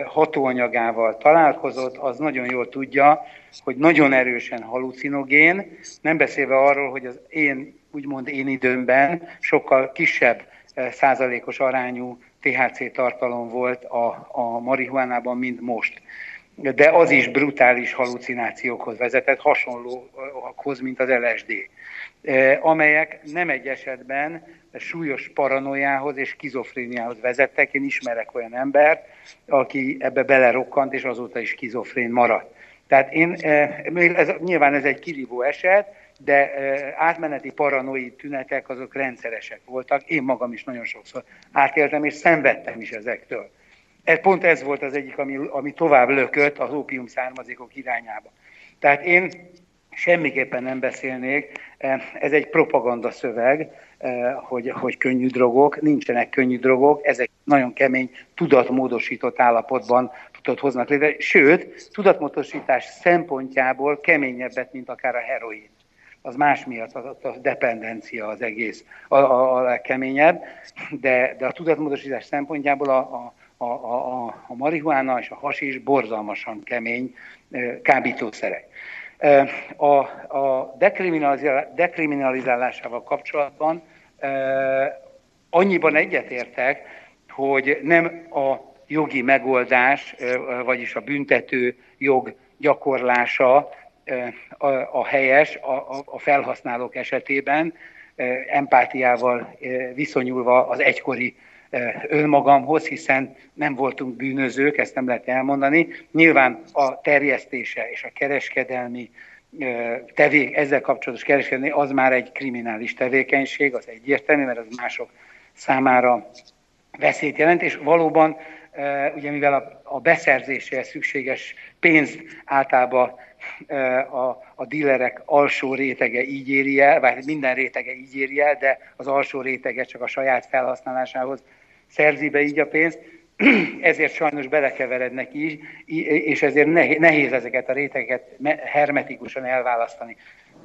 hatóanyagával találkozott, az nagyon jól tudja, hogy nagyon erősen halucinogén, nem beszélve arról, hogy az én, úgymond én időmben sokkal kisebb százalékos arányú THC tartalom volt a, a marihuánában, mint most. De az is brutális halucinációkhoz vezetett, hasonlóakhoz, mint az LSD, amelyek nem egy esetben súlyos paranoiához és skizofréniához vezettek. Én ismerek olyan embert, aki ebbe belerokkant, és azóta is skizofrén maradt. Tehát én, ez, nyilván ez egy kirívó eset, de átmeneti paranoi tünetek azok rendszeresek voltak. Én magam is nagyon sokszor átéltem, és szenvedtem is ezektől. Ez, pont ez volt az egyik, ami, ami tovább lökött az ópium származékok irányába. Tehát én semmiképpen nem beszélnék, ez egy propaganda szöveg, hogy, hogy könnyű drogok, nincsenek könnyű drogok, ezek nagyon kemény, tudatmódosított állapotban tudod hoznak létre, sőt, tudatmódosítás szempontjából keményebbet, mint akár a heroin. Az más miatt a, a dependencia az egész a, a, a legkeményebb, de, de a tudatmódosítás szempontjából a, a, a, a, a marihuána és a hasis borzalmasan kemény kábítószerek. A, a dekriminalizálásával kapcsolatban annyiban egyetértek, hogy nem a jogi megoldás, vagyis a büntető jog gyakorlása a, helyes a, a felhasználók esetében, empátiával viszonyulva az egykori önmagamhoz, hiszen nem voltunk bűnözők, ezt nem lehet elmondani. Nyilván a terjesztése és a kereskedelmi tevé, ezzel kapcsolatos kereskedelmi, az már egy kriminális tevékenység, az egyértelmű, mert az mások számára veszélyt jelent, és valóban ugye mivel a, beszerzéséhez szükséges pénzt általában a, a dílerek alsó rétege így éri el, vagy minden rétege így éri el, de az alsó rétege csak a saját felhasználásához szerzi be így a pénzt, <clears throat> ezért sajnos belekeverednek így, és ezért nehéz ezeket a rétegeket hermetikusan elválasztani.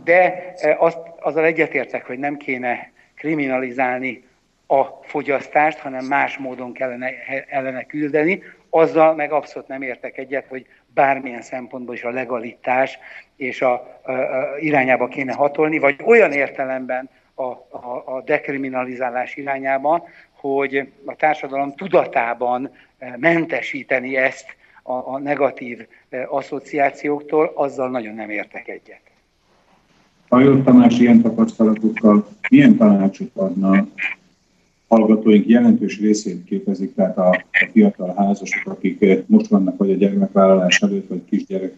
De azt, azzal egyetértek, hogy nem kéne kriminalizálni a fogyasztást, hanem más módon kellene ellene küldeni. Azzal meg abszolút nem értek egyet, hogy bármilyen szempontból is a legalitás és a, a, a irányába kéne hatolni, vagy olyan értelemben a, a, a dekriminalizálás irányában, hogy a társadalom tudatában eh, mentesíteni ezt a, a negatív eh, asszociációktól, azzal nagyon nem értek egyet. Hajó Tamás ilyen tapasztalatokkal milyen tanácsot adna hallgatóink jelentős részét képezik, tehát a, a fiatal házasok, akik eh, most vannak vagy a gyermekvállalás előtt, vagy kisgyerek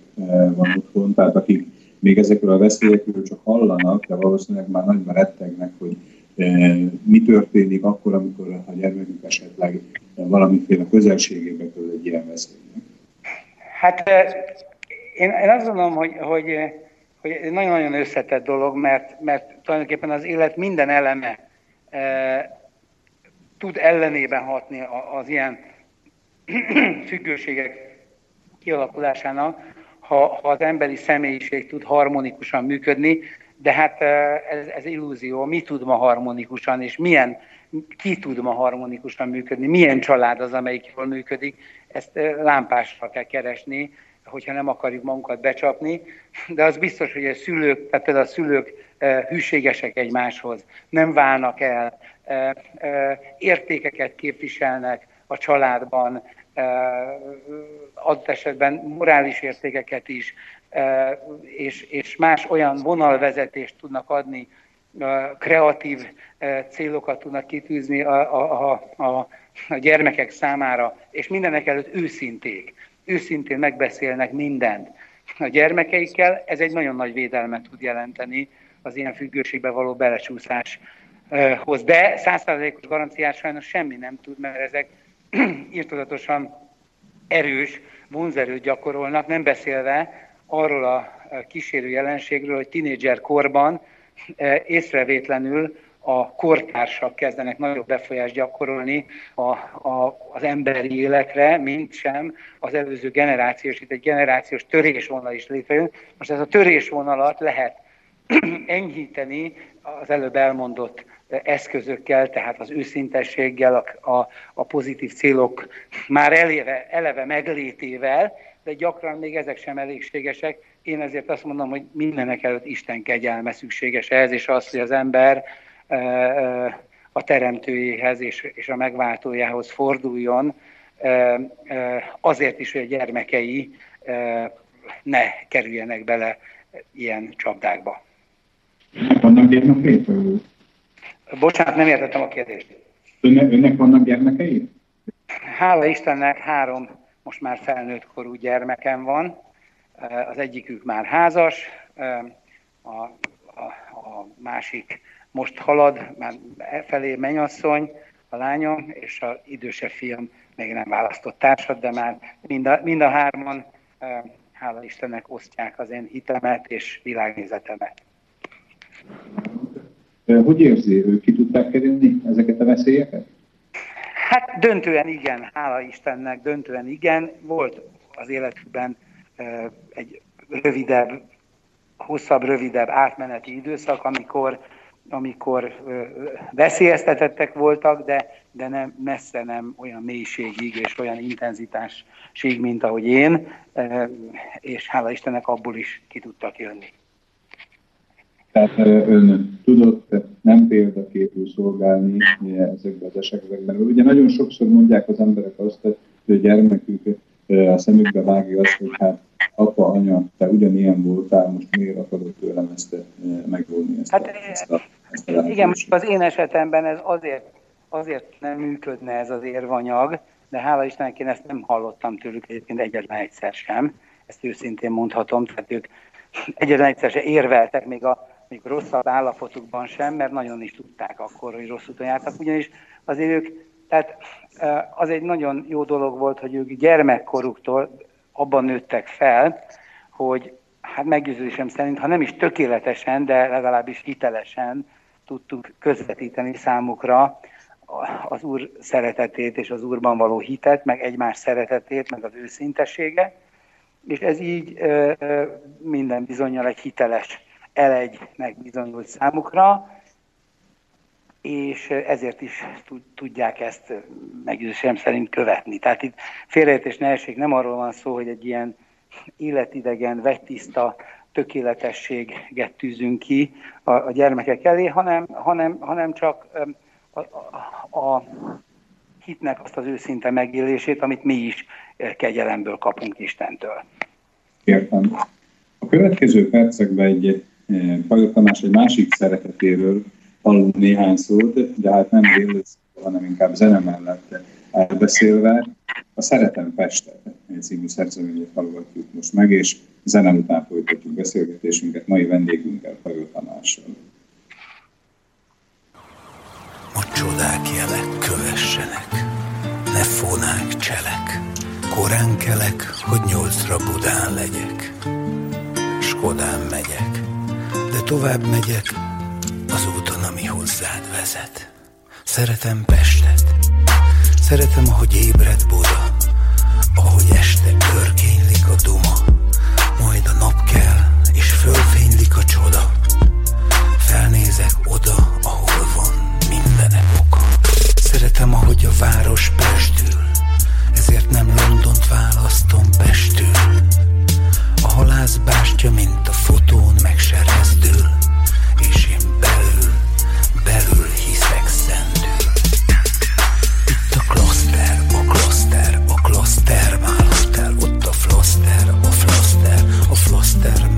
van otthon, tehát akik még ezekről a veszélyekről csak hallanak, de valószínűleg már nagyban rettegnek, hogy mi történik akkor, amikor a gyermekük esetleg valamiféle közelségébe kerül egy ilyen veszélynek? Hát én, én azt gondolom, hogy, hogy, hogy egy nagyon-nagyon összetett dolog, mert, mert tulajdonképpen az élet minden eleme e, tud ellenében hatni az ilyen <clears throat> függőségek kialakulásának, ha, ha az emberi személyiség tud harmonikusan működni, de hát ez, ez illúzió. Mi tud ma harmonikusan, és milyen, ki tud ma harmonikusan működni, milyen család az, amelyik jól működik, ezt lámpásra kell keresni, hogyha nem akarjuk magunkat becsapni, de az biztos, hogy a szülők, tehát például a szülők hűségesek egymáshoz, nem válnak el, értékeket képviselnek a családban, adott esetben morális értékeket is, és, és más olyan vonalvezetést tudnak adni, kreatív célokat tudnak kitűzni a, a, a, a gyermekek számára, és mindenek előtt őszinték. Őszintén megbeszélnek mindent a gyermekeikkel, ez egy nagyon nagy védelmet tud jelenteni az ilyen függőségbe való belecsúszáshoz. De százszázalékos garanciát sajnos semmi nem tud, mert ezek <clears throat> írtozatosan erős vonzerőt gyakorolnak, nem beszélve arról a kísérő jelenségről, hogy tinédzser korban e, észrevétlenül a kortársak kezdenek nagyobb befolyást gyakorolni a, a, az emberi életre, mint sem az előző generációs, itt egy generációs törésvonal is létrejön. Most ez a törésvonalat lehet <clears throat> enyhíteni az előbb elmondott eszközökkel, tehát az őszintességgel, a, a, a pozitív célok már eleve, eleve meglétével, de gyakran még ezek sem elégségesek. Én ezért azt mondom, hogy mindenek előtt Isten kegyelme szükséges ehhez, és az, hogy az ember a teremtőjéhez és, és a megváltójához forduljon, azért is, hogy a gyermekei ne kerüljenek bele ilyen csapdákba. Vannak gyermekei? Bocsánat, nem értettem a kérdést. Önnek, önnek vannak gyermekei? Hála Istennek három most már felnőtt korú gyermekem van, az egyikük már házas, a, a, a másik most halad, már felé menyasszony, a lányom, és az idősebb fiam még nem választott társat, de már mind a, mind a hárman, hála Istennek, osztják az én hitemet és világnézetemet. Hogy érzi, ők ki tudták kerülni ezeket a veszélyeket? Hát döntően igen, hála Istennek, döntően igen. Volt az életükben egy rövidebb, hosszabb, rövidebb átmeneti időszak, amikor, amikor veszélyeztetettek voltak, de, de nem, messze nem olyan mélységig és olyan intenzitásig, mint ahogy én, és hála Istennek abból is ki tudtak jönni. Tehát ön tudott nem példaképül szolgálni ezekben az esetekben. Ugye nagyon sokszor mondják az emberek azt, hogy a gyermekük a szemükbe vágja azt, hogy hát apa, anya, te ugyanilyen voltál, most miért akarod tőlem ezt megvonni ezt, hát, ezt a ezt a Igen, most az én esetemben ez azért, azért nem működne ez az érvanyag, de hála Istennek én ezt nem hallottam tőlük egyébként egyetlen egyszer sem. Ezt őszintén mondhatom, tehát ők egyetlen egyszer se érveltek még a még rosszabb állapotukban sem, mert nagyon is tudták akkor, hogy rossz úton jártak, ugyanis azért ők, tehát az egy nagyon jó dolog volt, hogy ők gyermekkoruktól abban nőttek fel, hogy hát meggyőződésem szerint, ha nem is tökéletesen, de legalábbis hitelesen tudtuk közvetíteni számukra az Úr szeretetét és az Úrban való hitet, meg egymás szeretetét, meg az őszintességet, és ez így minden bizonyal egy hiteles elegynek bizonyult számukra, és ezért is tudják ezt meggyőzésem szerint követni. Tehát itt félreértés ne nem arról van szó, hogy egy ilyen életidegen, vegytiszta tökéletességet tűzünk ki a, a gyermekek elé, hanem, hanem, hanem csak a, a, a hitnek azt az őszinte megélését, amit mi is kegyelemből kapunk Istentől. Értem. A következő percekben egy Pajor Tamás egy másik szeretetéről hallunk néhány szót, de hát nem délőszó, hanem inkább zene mellett elbeszélve. A Szeretem Pestet című szerzőményét hallgatjuk most meg, és zene után folytatjuk beszélgetésünket mai vendégünkkel, Pajor Tamással. A csodák jelek kövessenek, ne fonák cselek, korán kelek, hogy nyolcra Budán legyek. Skodán megyek, tovább megyek az úton, ami hozzád vezet. Szeretem Pestet, szeretem, ahogy ébred Buda, ahogy este örkénylik a duma, majd a nap kell, és fölfénylik a csoda. Felnézek oda, ahol van mindenek oka. Szeretem, ahogy a város pestül, ezért nem Londont választom Pestül. A halászbástya, mint a fotón meg se rezdül, és én belül, belül hiszek szendül. Itt a kloszter, a kloszter, a kloszter már hotel, ott a floszter, a floszter, a floszter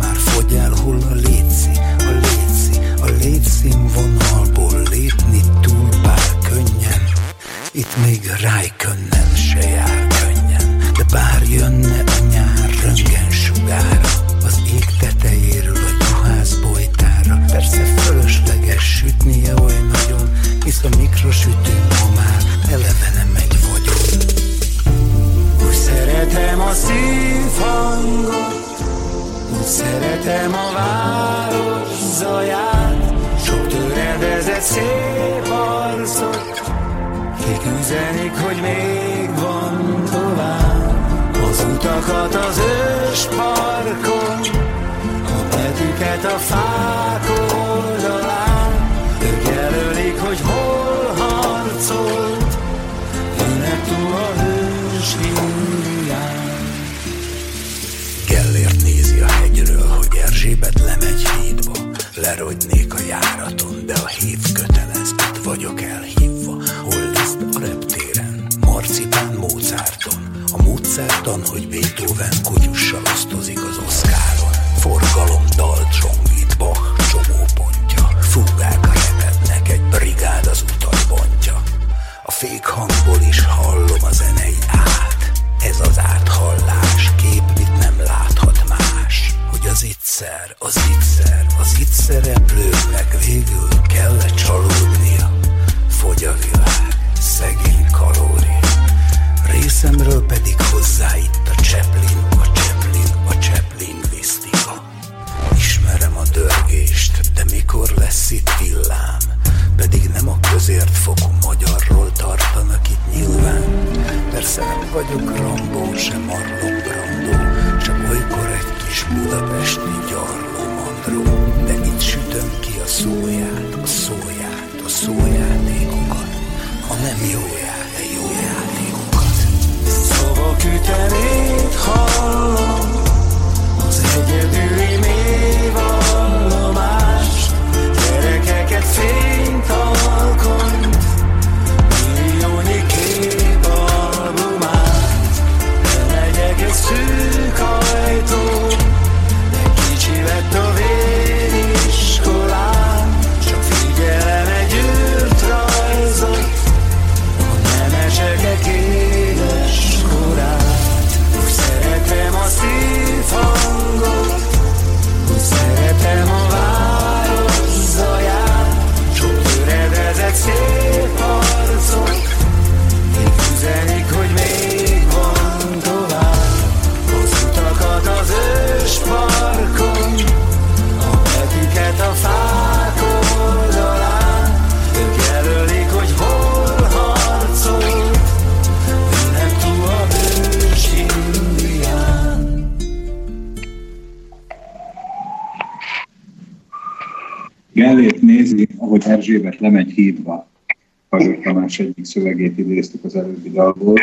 az előbbi dalból.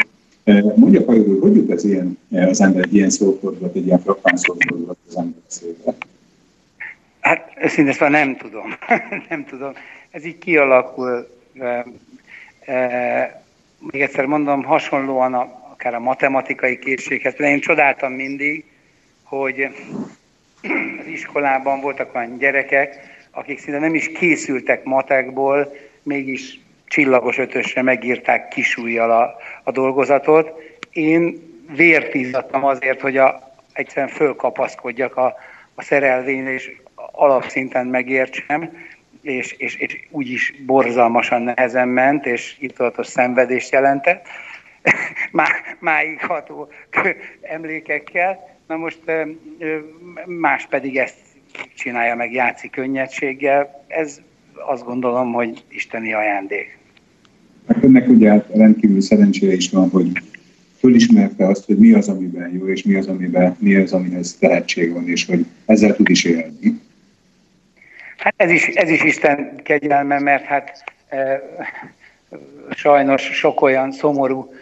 Mondja Pajor úr, hogy jut ez ilyen, az ember egy ilyen szófordulat, egy ilyen frappán szófordulat az ember szépen? Hát őszintén szóval nem tudom. <laughs> nem tudom. Ez így kialakul. E, e, még egyszer mondom, hasonlóan a, akár a matematikai készséghez. Én csodáltam mindig, hogy <clears throat> az iskolában voltak olyan gyerekek, akik szinte nem is készültek matekból, mégis csillagos ötösre megírták kisújjal a, a dolgozatot. Én vért azért, hogy a, egyszerűen fölkapaszkodjak a, a szerelvény, és alapszinten megértsem, és, és, és úgy is borzalmasan nehezen ment, és itatos szenvedést jelentett, <laughs> má, máig ható emlékekkel. Na most más pedig ezt csinálja, meg játszik könnyedséggel. Ez azt gondolom, hogy isteni ajándék. Hát önnek ugye hát rendkívül szerencséje is van, hogy fölismerte azt, hogy mi az, amiben jó, és mi az, amiben, mi az, amihez tehetség van, és hogy ezzel tud is élni. Hát ez is, ez is Isten kegyelme, mert hát e, sajnos sok olyan szomorú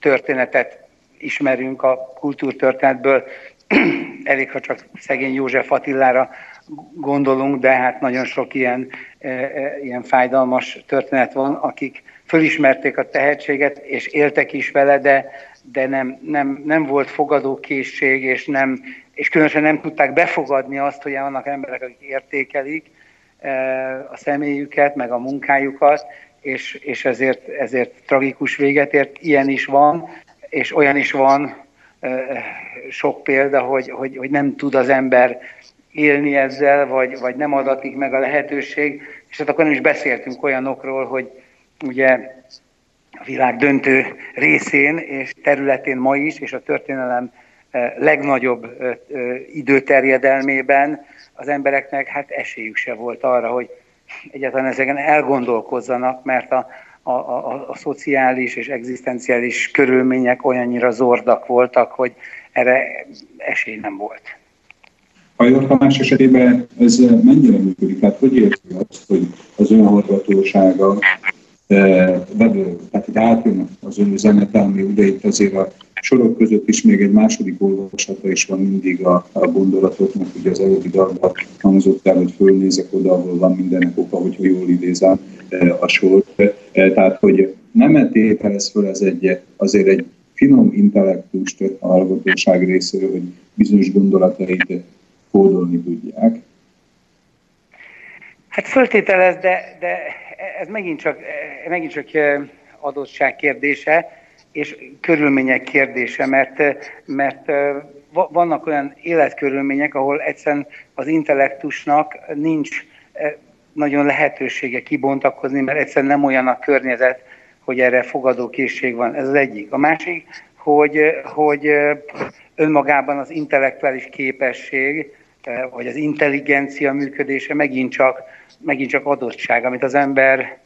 történetet ismerünk a kultúrtörténetből. <clears throat> Elég, ha csak szegény József Attilára gondolunk, de hát nagyon sok ilyen, e, e, ilyen fájdalmas történet van, akik fölismerték a tehetséget, és éltek is vele, de, de nem, nem, nem volt fogadókészség, és, nem, és különösen nem tudták befogadni azt, hogy vannak emberek, akik értékelik e, a személyüket, meg a munkájukat, és, és ezért, ezért tragikus véget ért. Ilyen is van, és olyan is van, sok példa, hogy, hogy, hogy nem tud az ember élni ezzel, vagy, vagy nem adatik meg a lehetőség, és hát akkor nem is beszéltünk olyanokról, hogy ugye a világ döntő részén és területén ma is, és a történelem legnagyobb időterjedelmében az embereknek hát esélyük se volt arra, hogy egyáltalán ezeken elgondolkozzanak, mert a, a, a, a szociális és egzisztenciális körülmények olyannyira zordak voltak, hogy erre esély nem volt. Pajor Tamás esetében ez mennyire működik? Hát hogy érti azt, hogy az önhallgatósága vevő, tehát itt átjön az ön üzenete, ami ugye itt azért a sorok között is még egy második olvasata is van mindig a, a gondolatoknak, ugye az előbbi dalban hangzott el, hogy fölnézek oda, ahol van mindennek oka, hogyha jól idézem a sort. Tehát, hogy nem tételez föl ez egy, azért egy finom intellektust a hallgatóság részéről, hogy bizonyos gondolatait kódolni tudják. Hát föltételez, de, de ez megint csak, megint csak adottság kérdése, és körülmények kérdése, mert, mert vannak olyan életkörülmények, ahol egyszerűen az intellektusnak nincs nagyon lehetősége kibontakozni, mert egyszerűen nem olyan a környezet, hogy erre fogadókészség van. Ez az egyik. A másik, hogy, hogy önmagában az intellektuális képesség, vagy az intelligencia működése megint csak, megint csak adottság, amit az ember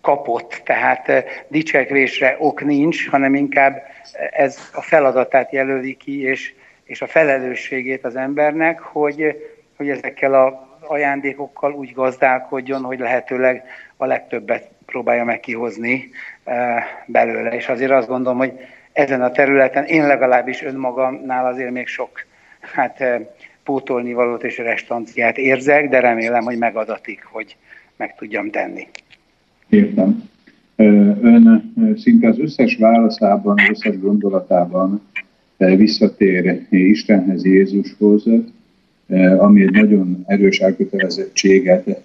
kapott, tehát dicsekvésre ok nincs, hanem inkább ez a feladatát jelöli ki, és, és a felelősségét az embernek, hogy, hogy ezekkel a ajándékokkal úgy gazdálkodjon, hogy lehetőleg a legtöbbet próbálja meg kihozni belőle. És azért azt gondolom, hogy ezen a területen én legalábbis önmagamnál azért még sok hát, pótolni valót és restanciát érzek, de remélem, hogy megadatik, hogy meg tudjam tenni. Értem. Ön szinte az összes válaszában, az összes gondolatában visszatér Istenhez, Jézushoz, ami egy nagyon erős elkötelezettséget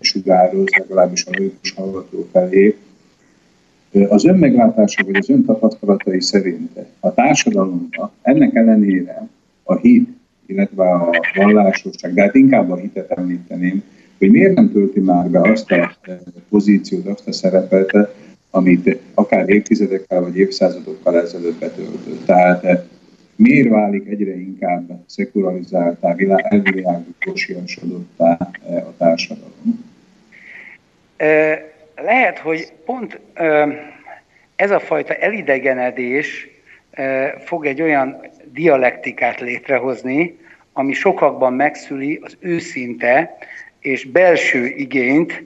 sugároz, legalábbis a logikus hallgató felé. Az ön meglátása, vagy az ön tapasztalatai szerint a társadalomban ennek ellenére a hit, illetve a vallásosság, de hát inkább a hitet említeném, hogy miért nem tölti már be azt a pozíciót, azt a szerepet, amit akár évtizedekkel vagy évszázadokkal ezelőtt betöltött. Tehát miért válik egyre inkább szekulalizáltá, elvilágosítasodottá a társadalom? Lehet, hogy pont ez a fajta elidegenedés fog egy olyan dialektikát létrehozni, ami sokakban megszüli az őszinte és belső igényt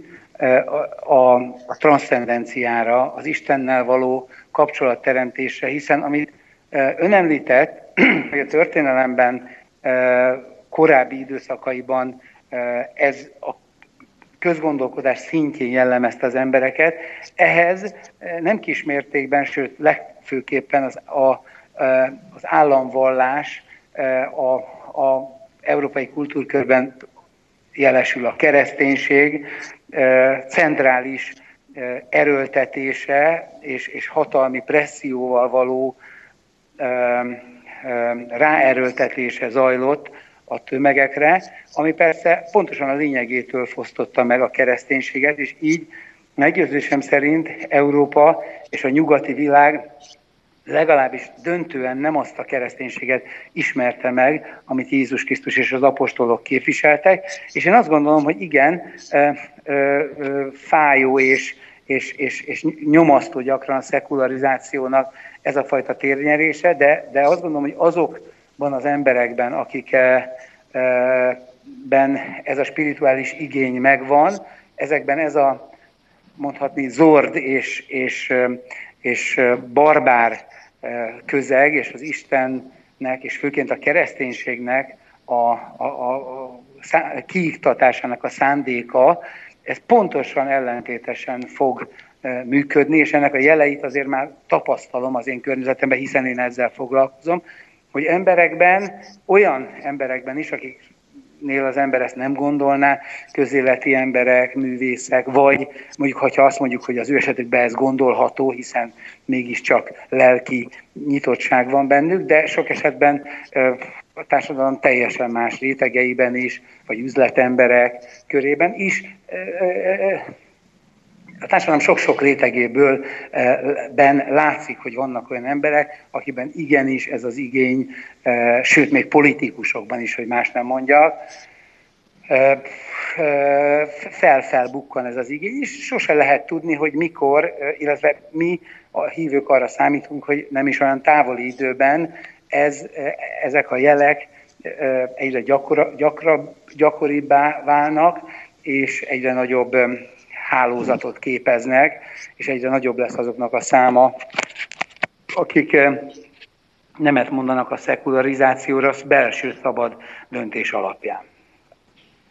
a, a, transzcendenciára, az Istennel való kapcsolatteremtésre, hiszen amit ön említett, <clears throat> hogy a történelemben korábbi időszakaiban ez a közgondolkodás szintjén jellemezte az embereket. Ehhez nem kis mértékben, sőt legfőképpen az, a, az államvallás a, a európai kultúrkörben jelesül a kereszténység, centrális erőltetése és, és hatalmi presszióval való ráerőltetése zajlott a tömegekre, ami persze pontosan a lényegétől fosztotta meg a kereszténységet, és így meggyőzésem szerint Európa és a nyugati világ legalábbis döntően nem azt a kereszténységet ismerte meg, amit Jézus Krisztus és az apostolok képviseltek, és én azt gondolom, hogy igen, fájó és, és, és, és nyomasztó gyakran a szekularizációnak ez a fajta térnyerése, de, de azt gondolom, hogy azokban az emberekben, akikben ez a spirituális igény megvan, ezekben ez a mondhatni zord és, és, és barbár közeg, és az Istennek, és főként a kereszténységnek a, a, a, a kiiktatásának a szándéka, ez pontosan ellentétesen fog működni, és ennek a jeleit azért már tapasztalom az én környezetemben, hiszen én ezzel foglalkozom, hogy emberekben, olyan emberekben is, akik nél az ember ezt nem gondolná, közéleti emberek, művészek, vagy mondjuk, ha azt mondjuk, hogy az ő esetükben ez gondolható, hiszen mégiscsak lelki nyitottság van bennük, de sok esetben a társadalom teljesen más rétegeiben is, vagy üzletemberek körében is a társadalom sok-sok rétegéből eh, ben látszik, hogy vannak olyan emberek, akiben igenis ez az igény, eh, sőt még politikusokban is, hogy más nem mondjak, eh, felfelbukkan ez az igény, és sose lehet tudni, hogy mikor, illetve mi a hívők arra számítunk, hogy nem is olyan távoli időben ez, ezek a jelek egyre gyakora, gyakra, gyakoribbá válnak, és egyre nagyobb hálózatot képeznek, és egyre nagyobb lesz azoknak a száma, akik eh, nemet mondanak a szekularizációra belső szabad döntés alapján.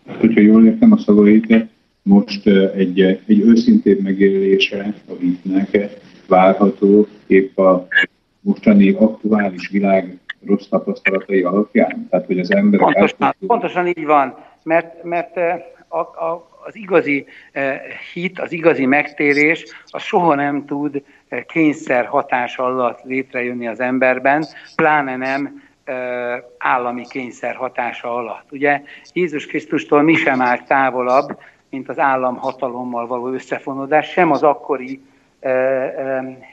Hát, hogyha jól értem a szavait, most eh, egy, egy őszintébb megélése a hitnek várható épp a mostani aktuális világ rossz tapasztalatai alapján? Tehát, hogy az emberek... Pontosan, pontosan így van, mert, mert eh, a, a, az igazi eh, hit, az igazi megtérés, az soha nem tud eh, kényszer hatás alatt létrejönni az emberben, pláne nem eh, állami kényszer hatása alatt. Ugye Jézus Krisztustól mi sem áll távolabb, mint az államhatalommal való összefonódás, sem az akkori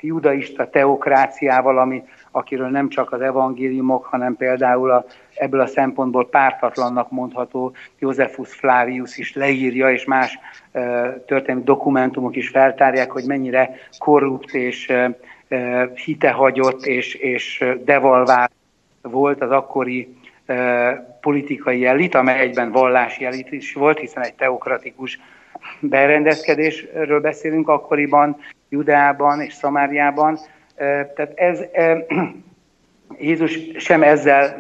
judaista teokráciával, ami, akiről nem csak az evangéliumok, hanem például a, ebből a szempontból pártatlannak mondható Josephus Flavius is leírja, és más történelmi dokumentumok is feltárják, hogy mennyire korrupt és hitehagyott és, és devalvált volt az akkori politikai elit, amely egyben vallási elit is volt, hiszen egy teokratikus berendezkedésről beszélünk akkoriban, Judeában és Szamáriában. Tehát ez, Jézus sem ezzel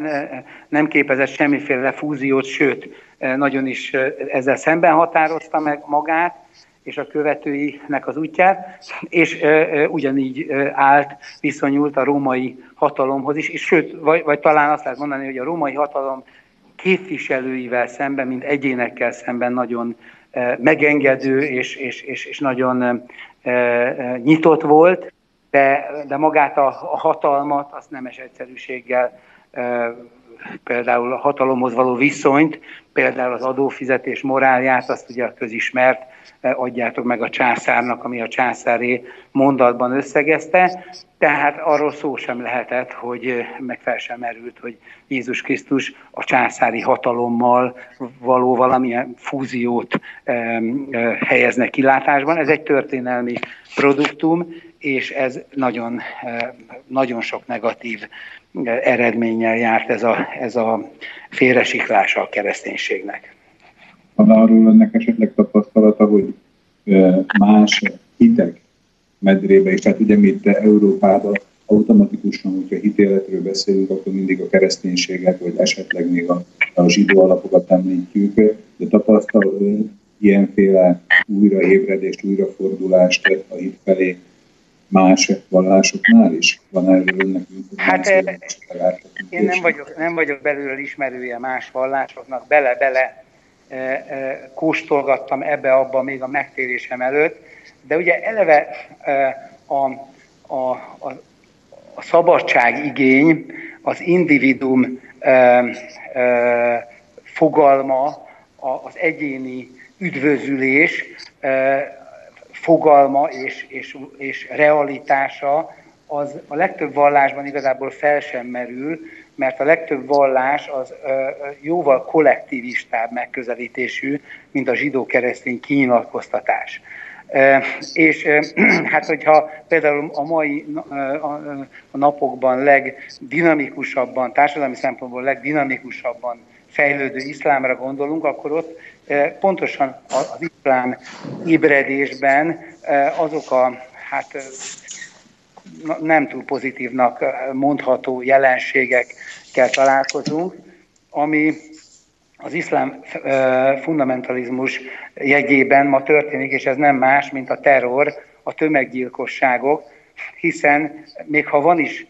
nem képezett semmiféle fúziót, sőt, nagyon is ezzel szemben határozta meg magát, és a követőinek az útját, és ugyanígy állt, viszonyult a római hatalomhoz is, és sőt, vagy, vagy talán azt lehet mondani, hogy a római hatalom képviselőivel szemben, mint egyénekkel szemben nagyon megengedő és, és, és, és nagyon nyitott volt, de, de magát a, a hatalmat azt nemes egyszerűséggel, például a hatalomhoz való viszonyt, például az adófizetés morálját, azt ugye a közismert, adjátok meg a császárnak, ami a császáré mondatban összegezte, tehát arról szó sem lehetett, hogy meg fel sem merült, hogy Jézus Krisztus a császári hatalommal való valamilyen fúziót helyeznek kilátásban. Ez egy történelmi produktum, és ez nagyon, nagyon sok negatív eredménnyel járt ez a, ez a félresiklása a kereszténységnek. Van arról ennek esetleg tapasztalata, hogy más hitek medrébe, és hát ugye mi itt Európában automatikusan, hogyha hitéletről beszélünk, akkor mindig a kereszténységet, vagy esetleg még a, a zsidó alapokat említjük, de tapasztal ilyenféle újraébredést, újrafordulást a hit felé más vallásoknál is? Van erről önnek Hát én nem vagyok, nem vagyok belőle ismerője más vallásoknak, bele-bele kóstolgattam ebbe-abba még a megtérésem előtt, de ugye eleve a, a, a, a szabadság igény, az individum fogalma, az egyéni üdvözülés fogalma és, és, és realitása az a legtöbb vallásban igazából fel sem merül, mert a legtöbb vallás az jóval kollektivistább megközelítésű, mint a zsidó-keresztény kinyilatkoztatás. És <clears throat> hát, hogyha például a mai a napokban legdinamikusabban, társadalmi szempontból legdinamikusabban fejlődő iszlámra gondolunk, akkor ott pontosan az iszlám ébredésben azok a hát nem túl pozitívnak mondható jelenségekkel találkozunk, ami az iszlám fundamentalizmus jegyében ma történik, és ez nem más, mint a terror, a tömeggyilkosságok, hiszen még ha van is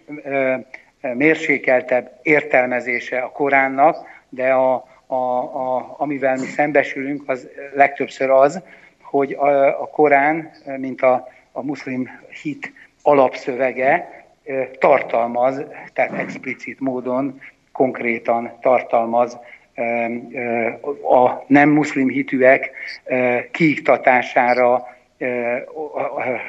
mérsékeltebb értelmezése a Koránnak, de a, a, a, amivel mi szembesülünk, az legtöbbször az, hogy a, a Korán, mint a, a muszlim hit alapszövege tartalmaz, tehát explicit módon, konkrétan tartalmaz a nem muszlim hitűek kiiktatására,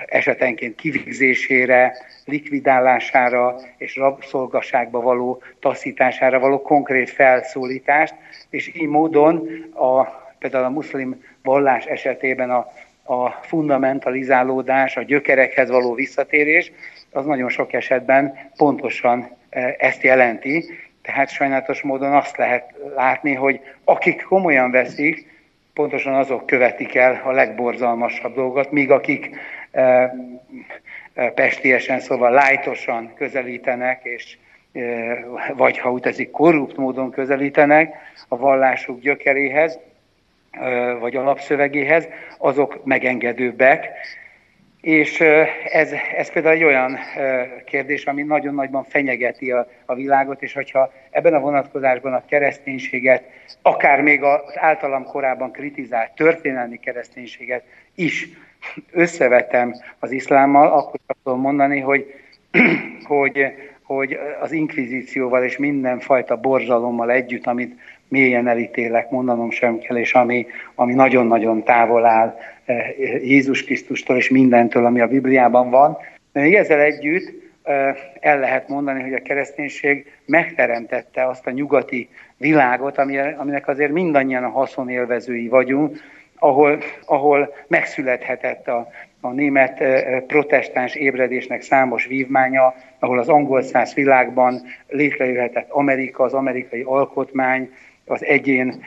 esetenként kivégzésére, likvidálására és rabszolgaságba való taszítására való konkrét felszólítást, és így módon a, például a muszlim vallás esetében a, a fundamentalizálódás, a gyökerekhez való visszatérés, az nagyon sok esetben pontosan ezt jelenti. Tehát sajnálatos módon azt lehet látni, hogy akik komolyan veszik, pontosan azok követik el a legborzalmasabb dolgot, míg akik e, e, pestiesen, szóval lájtosan közelítenek, és vagy ha úgy teszik, korrupt módon közelítenek a vallásuk gyökeréhez, vagy alapszövegéhez, azok megengedőbbek. És ez, ez például egy olyan kérdés, ami nagyon nagyban fenyegeti a, a világot, és hogyha ebben a vonatkozásban a kereszténységet, akár még az általam korábban kritizált történelmi kereszténységet is összevetem az iszlámmal, akkor tudom mondani, hogy, <clears throat> hogy, hogy az inkvizícióval és mindenfajta borzalommal együtt, amit mélyen elítélek, mondanom sem kell, és ami, ami nagyon-nagyon távol áll eh, Jézus Krisztustól és mindentől, ami a Bibliában van. De még ezzel együtt eh, el lehet mondani, hogy a kereszténység megteremtette azt a nyugati világot, aminek azért mindannyian a haszonélvezői vagyunk, ahol, ahol megszülethetett a, a német eh, protestáns ébredésnek számos vívmánya, ahol az angol száz világban létrejöhetett Amerika, az amerikai alkotmány, az egyén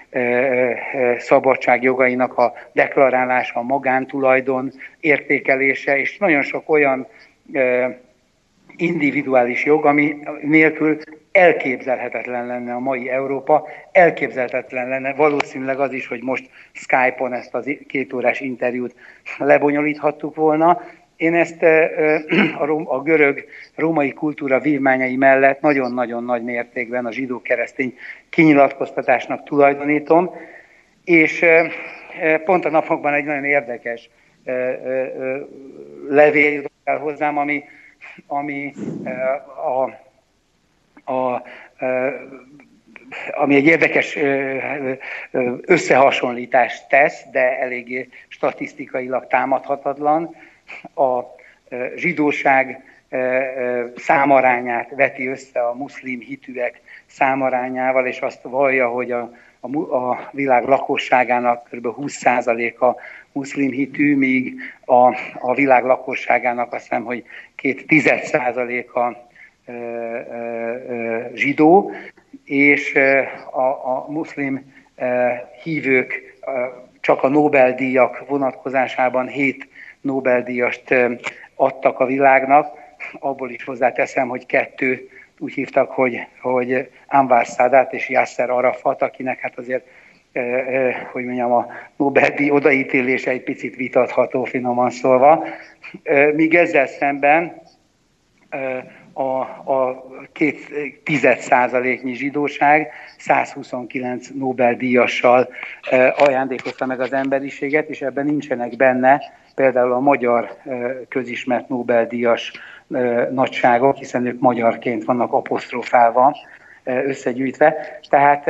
szabadságjogainak a deklarálása, a magántulajdon értékelése, és nagyon sok olyan individuális jog, ami nélkül elképzelhetetlen lenne a mai Európa, elképzelhetetlen lenne. Valószínűleg az is, hogy most Skype-on ezt az két órás interjút lebonyolíthattuk volna, én ezt a, a görög római kultúra vívmányai mellett nagyon-nagyon nagy mértékben a zsidó-keresztény kinyilatkoztatásnak tulajdonítom, és pont a napokban egy nagyon érdekes levél jutott el hozzám, ami, ami a, a, ami egy érdekes összehasonlítást tesz, de eléggé statisztikailag támadhatatlan, a e, zsidóság e, e, számarányát veti össze a muszlim hitűek számarányával, és azt vallja, hogy a, a, a világ lakosságának kb. 20%-a muszlim hitű, míg a, a világ lakosságának azt hiszem, hogy két tized százaléka zsidó, és a, a muszlim hívők csak a Nobel-díjak vonatkozásában hét Nobel-díjast adtak a világnak. Abból is hozzáteszem, hogy kettő úgy hívtak, hogy, hogy Anwar Sadat és Yasser Arafat, akinek hát azért hogy mondjam, a Nobel-díj odaítélése egy picit vitatható, finoman szólva. Míg ezzel szemben a, a két tized százaléknyi zsidóság 129 Nobel-díjassal ajándékozta meg az emberiséget, és ebben nincsenek benne például a magyar közismert Nobel-díjas nagyságok, hiszen ők magyarként vannak apostrofálva, összegyűjtve. Tehát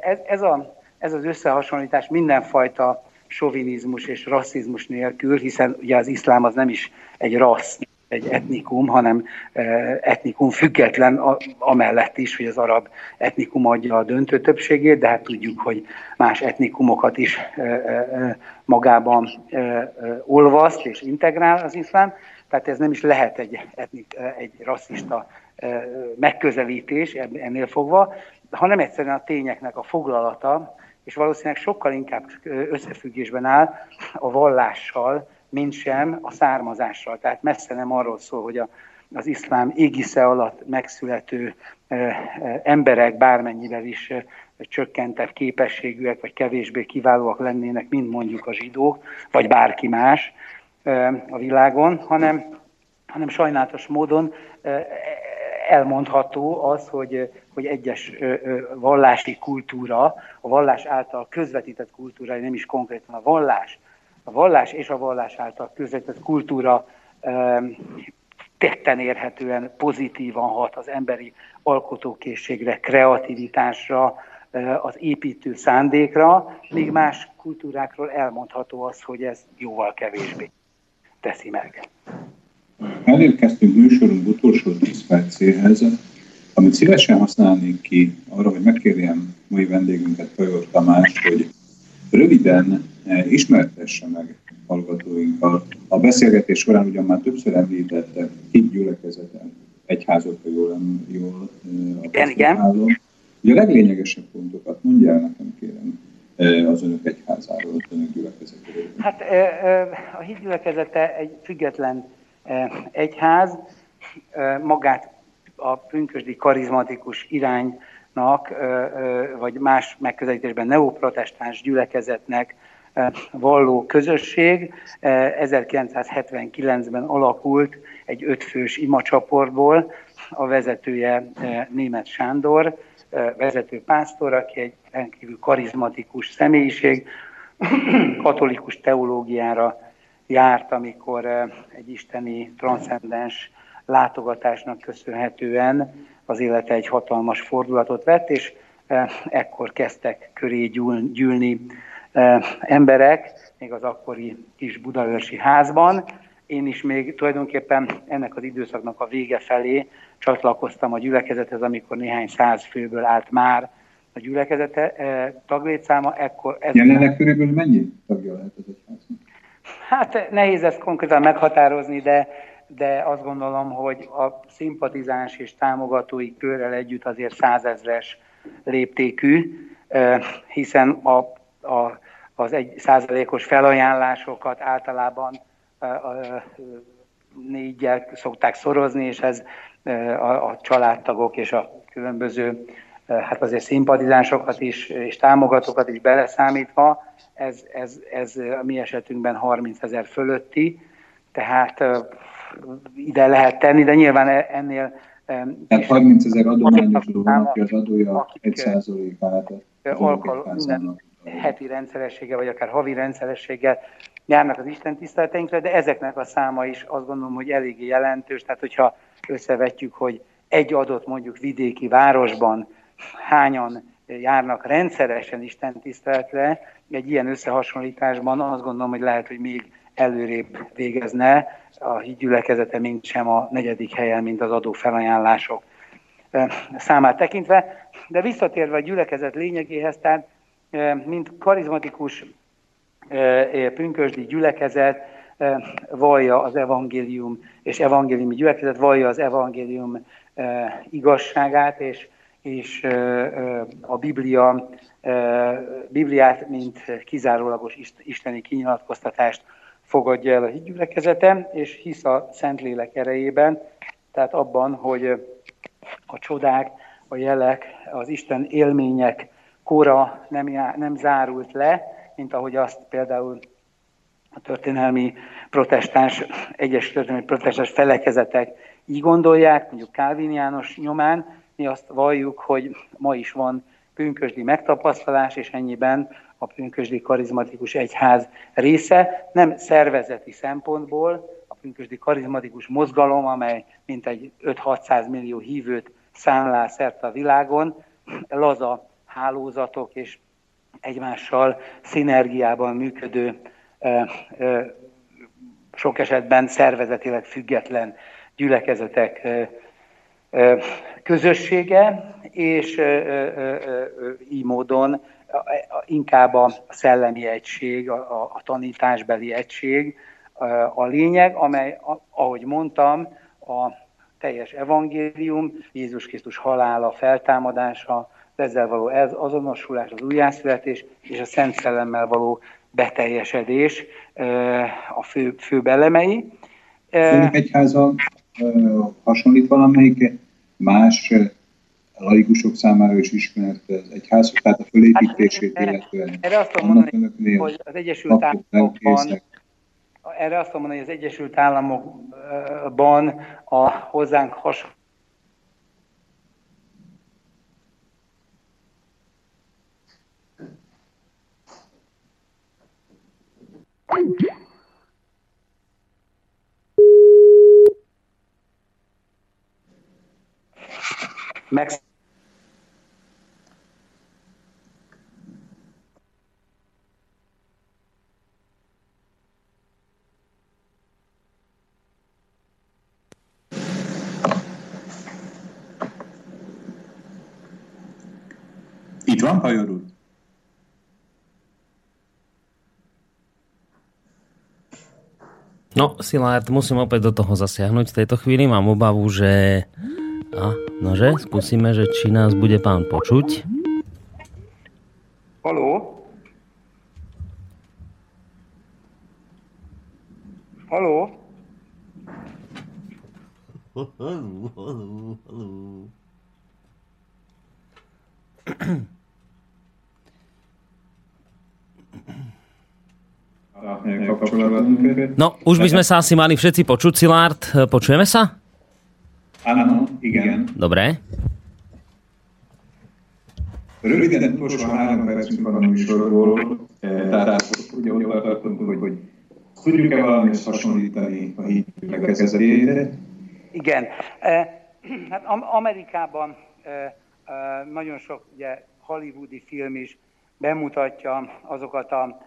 ez, ez, a, ez az összehasonlítás mindenfajta sovinizmus és rasszizmus nélkül, hiszen ugye az iszlám az nem is egy rassz, egy etnikum, hanem etnikum független amellett is, hogy az arab etnikum adja a döntő többségét, de hát tudjuk, hogy más etnikumokat is magában olvaszt és integrál az iszlám, tehát ez nem is lehet egy, etnik, egy rasszista megközelítés ennél fogva, hanem egyszerűen a tényeknek a foglalata, és valószínűleg sokkal inkább összefüggésben áll a vallással, mint sem a származással. Tehát messze nem arról szól, hogy a, az iszlám égisze alatt megszülető emberek bármennyivel is csökkentett képességűek, vagy kevésbé kiválóak lennének, mint mondjuk a zsidók, vagy bárki más a világon, hanem, hanem sajnálatos módon elmondható az, hogy, hogy egyes vallási kultúra, a vallás által közvetített kultúra, nem is konkrétan a vallás, a vallás és a vallás által közvetett kultúra tetten érhetően pozitívan hat az emberi alkotókészségre, kreativitásra, az építő szándékra, míg más kultúrákról elmondható az, hogy ez jóval kevésbé teszi meg. Elérkeztünk műsorunk utolsó 10 percéhez, amit szívesen használnék ki arra, hogy megkérjem mai vendégünket, Pajor Tamás, hogy röviden eh, ismertesse meg hallgatóinkkal. A beszélgetés során ugyan már többször említette hit gyülekezeten, egyházat, ha jól, jól eh, igen, igen. Ugye a leglényegesebb pontokat mondja el nekem, kérem, eh, az önök egyházáról, az önök gyülekezetéről. Hát a hit gyülekezete egy független egyház, magát a pünkösdi karizmatikus iránynak, vagy más megközelítésben neoprotestáns gyülekezetnek valló közösség 1979-ben alakult egy ötfős imacsoportból, a vezetője német Sándor, vezető pásztor, aki egy rendkívül karizmatikus személyiség, <clears throat> katolikus teológiára járt, amikor egy isteni transzcendens látogatásnak köszönhetően az élete egy hatalmas fordulatot vett, és ekkor kezdtek köré gyűlni emberek, még az akkori kis budaörsi házban. Én is még tulajdonképpen ennek az időszaknak a vége felé csatlakoztam a gyülekezethez, amikor néhány száz főből állt már a gyülekezete taglétszáma. Ekkor ez Jelenleg körülbelül mennyi tagja lehet az egyháznak? Hát nehéz ezt konkrétan meghatározni, de, de azt gondolom, hogy a szimpatizáns és támogatói körrel együtt azért százezres léptékű, hiszen a, a, az egy százalékos felajánlásokat általában a, a, négyel szokták szorozni, és ez a, a családtagok és a különböző hát azért szimpatizánsokat is, és támogatókat is beleszámítva, ez, ez, ez a mi esetünkben 30 ezer fölötti, tehát ide lehet tenni, de nyilván e, ennél... Tehát 30 ezer adományozó van, aki az adója 1 százalékát heti rendszerességgel, vagy akár havi rendszerességgel járnak az Isten tiszteleteinkre, de ezeknek a száma is azt gondolom, hogy eléggé jelentős, tehát hogyha összevetjük, hogy egy adott mondjuk vidéki városban hányan járnak rendszeresen Isten tiszteletre, egy ilyen összehasonlításban azt gondolom, hogy lehet, hogy még előrébb végezne a hídgyülekezete, mint sem a negyedik helyen, mint az adó felajánlások számát tekintve. De visszatérve a gyülekezet lényegéhez, tehát mint karizmatikus pünkösdi gyülekezet, vallja az evangélium, és evangéliumi gyülekezet vallja az evangélium igazságát, és, és a Biblia, Bibliát, mint kizárólagos isteni kinyilatkoztatást fogadja el a hídgyülekezete, és hisz a Szentlélek erejében, tehát abban, hogy a csodák, a jelek, az Isten élmények kora nem, já, nem zárult le, mint ahogy azt például a történelmi protestáns, egyes történelmi protestáns felekezetek így gondolják, mondjuk Kálvin János nyomán, mi azt valljuk, hogy ma is van pünkösdi megtapasztalás, és ennyiben a pünkösdi karizmatikus egyház része, nem szervezeti szempontból, a pünkösdi karizmatikus mozgalom, amely mintegy 5-600 millió hívőt számlál szerte a világon, laza hálózatok és egymással szinergiában működő, sok esetben szervezetileg független gyülekezetek közössége, és így módon inkább a szellemi egység, a, a tanításbeli egység a lényeg, amely, ahogy mondtam, a teljes evangélium, Jézus Krisztus halála, feltámadása, ezzel való ez, azonosulás, az újjászületés és a Szent Szellemmel való beteljesedés a fő, fő belemei. Főnök egyháza hasonlít valamelyik más laikusok számára is ismert az egyház, tehát a fölépítését hát, illetően. Erre azt tudom mondani, hogy az Egyesült Államokban erre azt mondani, hogy az Egyesült Államokban a hozzánk hasonló Meg Pajor úr? No, Silárd, musím opäť do toho zasiahnuť. V tejto chvíli mám obavu, že... A, nože, skúsime, že či nás bude pán počuť. Haló? Haló? Haló, haló, haló. No, už by sme sa asi mali všetci počuť, Silárd. Počujeme sa? Áno, igen. Dobre. Röviden utolsó három percünk van a műsorból, tehát ugye ott tartunk, hogy, hogy tudjuk-e valami hasonlítani a hídgyülekezetére? Igen. Hát Amerikában nagyon sok ugye, hollywoodi film is bemutatja azokat a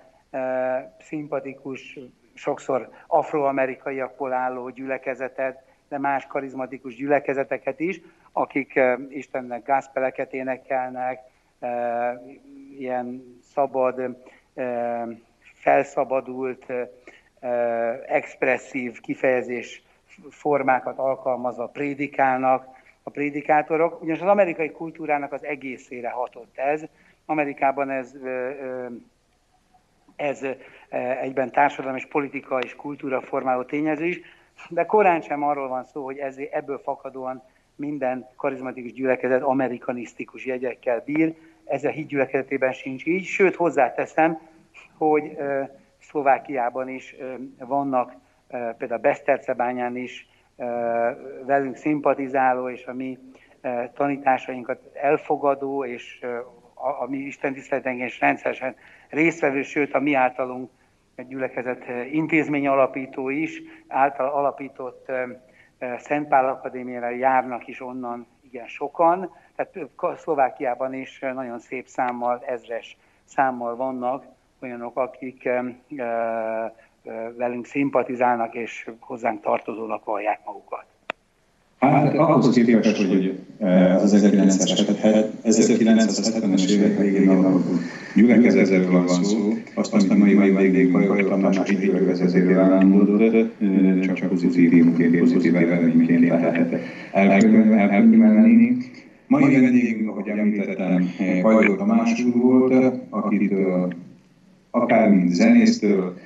szimpatikus, sokszor afroamerikaiakból álló gyülekezetet, de más karizmatikus gyülekezeteket is, akik Istennek gászpeleket énekelnek, ilyen szabad, felszabadult, expresszív kifejezés formákat alkalmazva prédikálnak a prédikátorok, ugyanis az amerikai kultúrának az egészére hatott ez. Amerikában ez ez egyben társadalmi és politika és kultúra formáló tényező is, de korán sem arról van szó, hogy ez, ebből fakadóan minden karizmatikus gyülekezet amerikanisztikus jegyekkel bír, ez a híd gyülekezetében sincs így, sőt hozzáteszem, hogy Szlovákiában is vannak, például Besztercebányán is velünk szimpatizáló és a mi tanításainkat elfogadó és a, a mi istentiszteletenken is rendszeresen résztvevő, sőt a mi általunk egy gyülekezet eh, intézmény alapító is, által alapított eh, eh, Szentpál Akadémiára járnak is onnan igen sokan, tehát Szlovákiában is nagyon szép számmal, ezres számmal vannak olyanok, akik velünk szimpatizálnak és hozzánk tartozónak vallják magukat. Hát ahhoz képest, hogy az 1970-es évek végén a gyülekezetről van szó, azt, amit mai vendégünk Kajor Tamás így gyülekezetéről elmondott, csak pozitívumként, pozitív eredményként lehet elkönyvelni. Mai vendégünk, ahogy említettem, Kajor Tamás úr volt, akit akár mint zenésztől,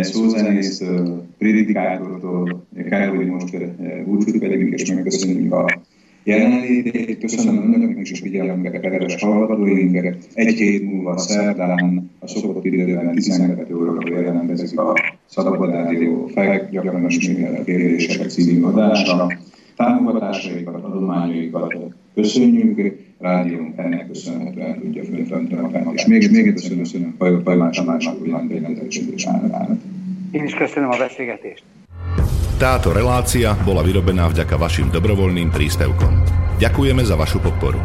szózenésztől, prédikátortól, kell, hogy most búcsút vegyünk és megköszönjük a jelenlétét. Köszönöm önöknek és figyelmünket, kedves hallgatóink. Egy hét múlva szerdán a szokott időben 12 órakor jelentkezik a Szabad Rádió gyakran ismételt kérdések című adása. Támogatásaikat, adományaikat köszönjük, rádiónk ennek köszönhetően tudja föntönteni a. És még, még egyszer köszönöm Pajmás Tamásnak, hogy rendelkezésre állnak. Én is köszönöm a beszélgetést. Táto relácia bola vyrobená vďaka vašim dobrovoľným príspevkom. Ďakujeme za vašu podporu.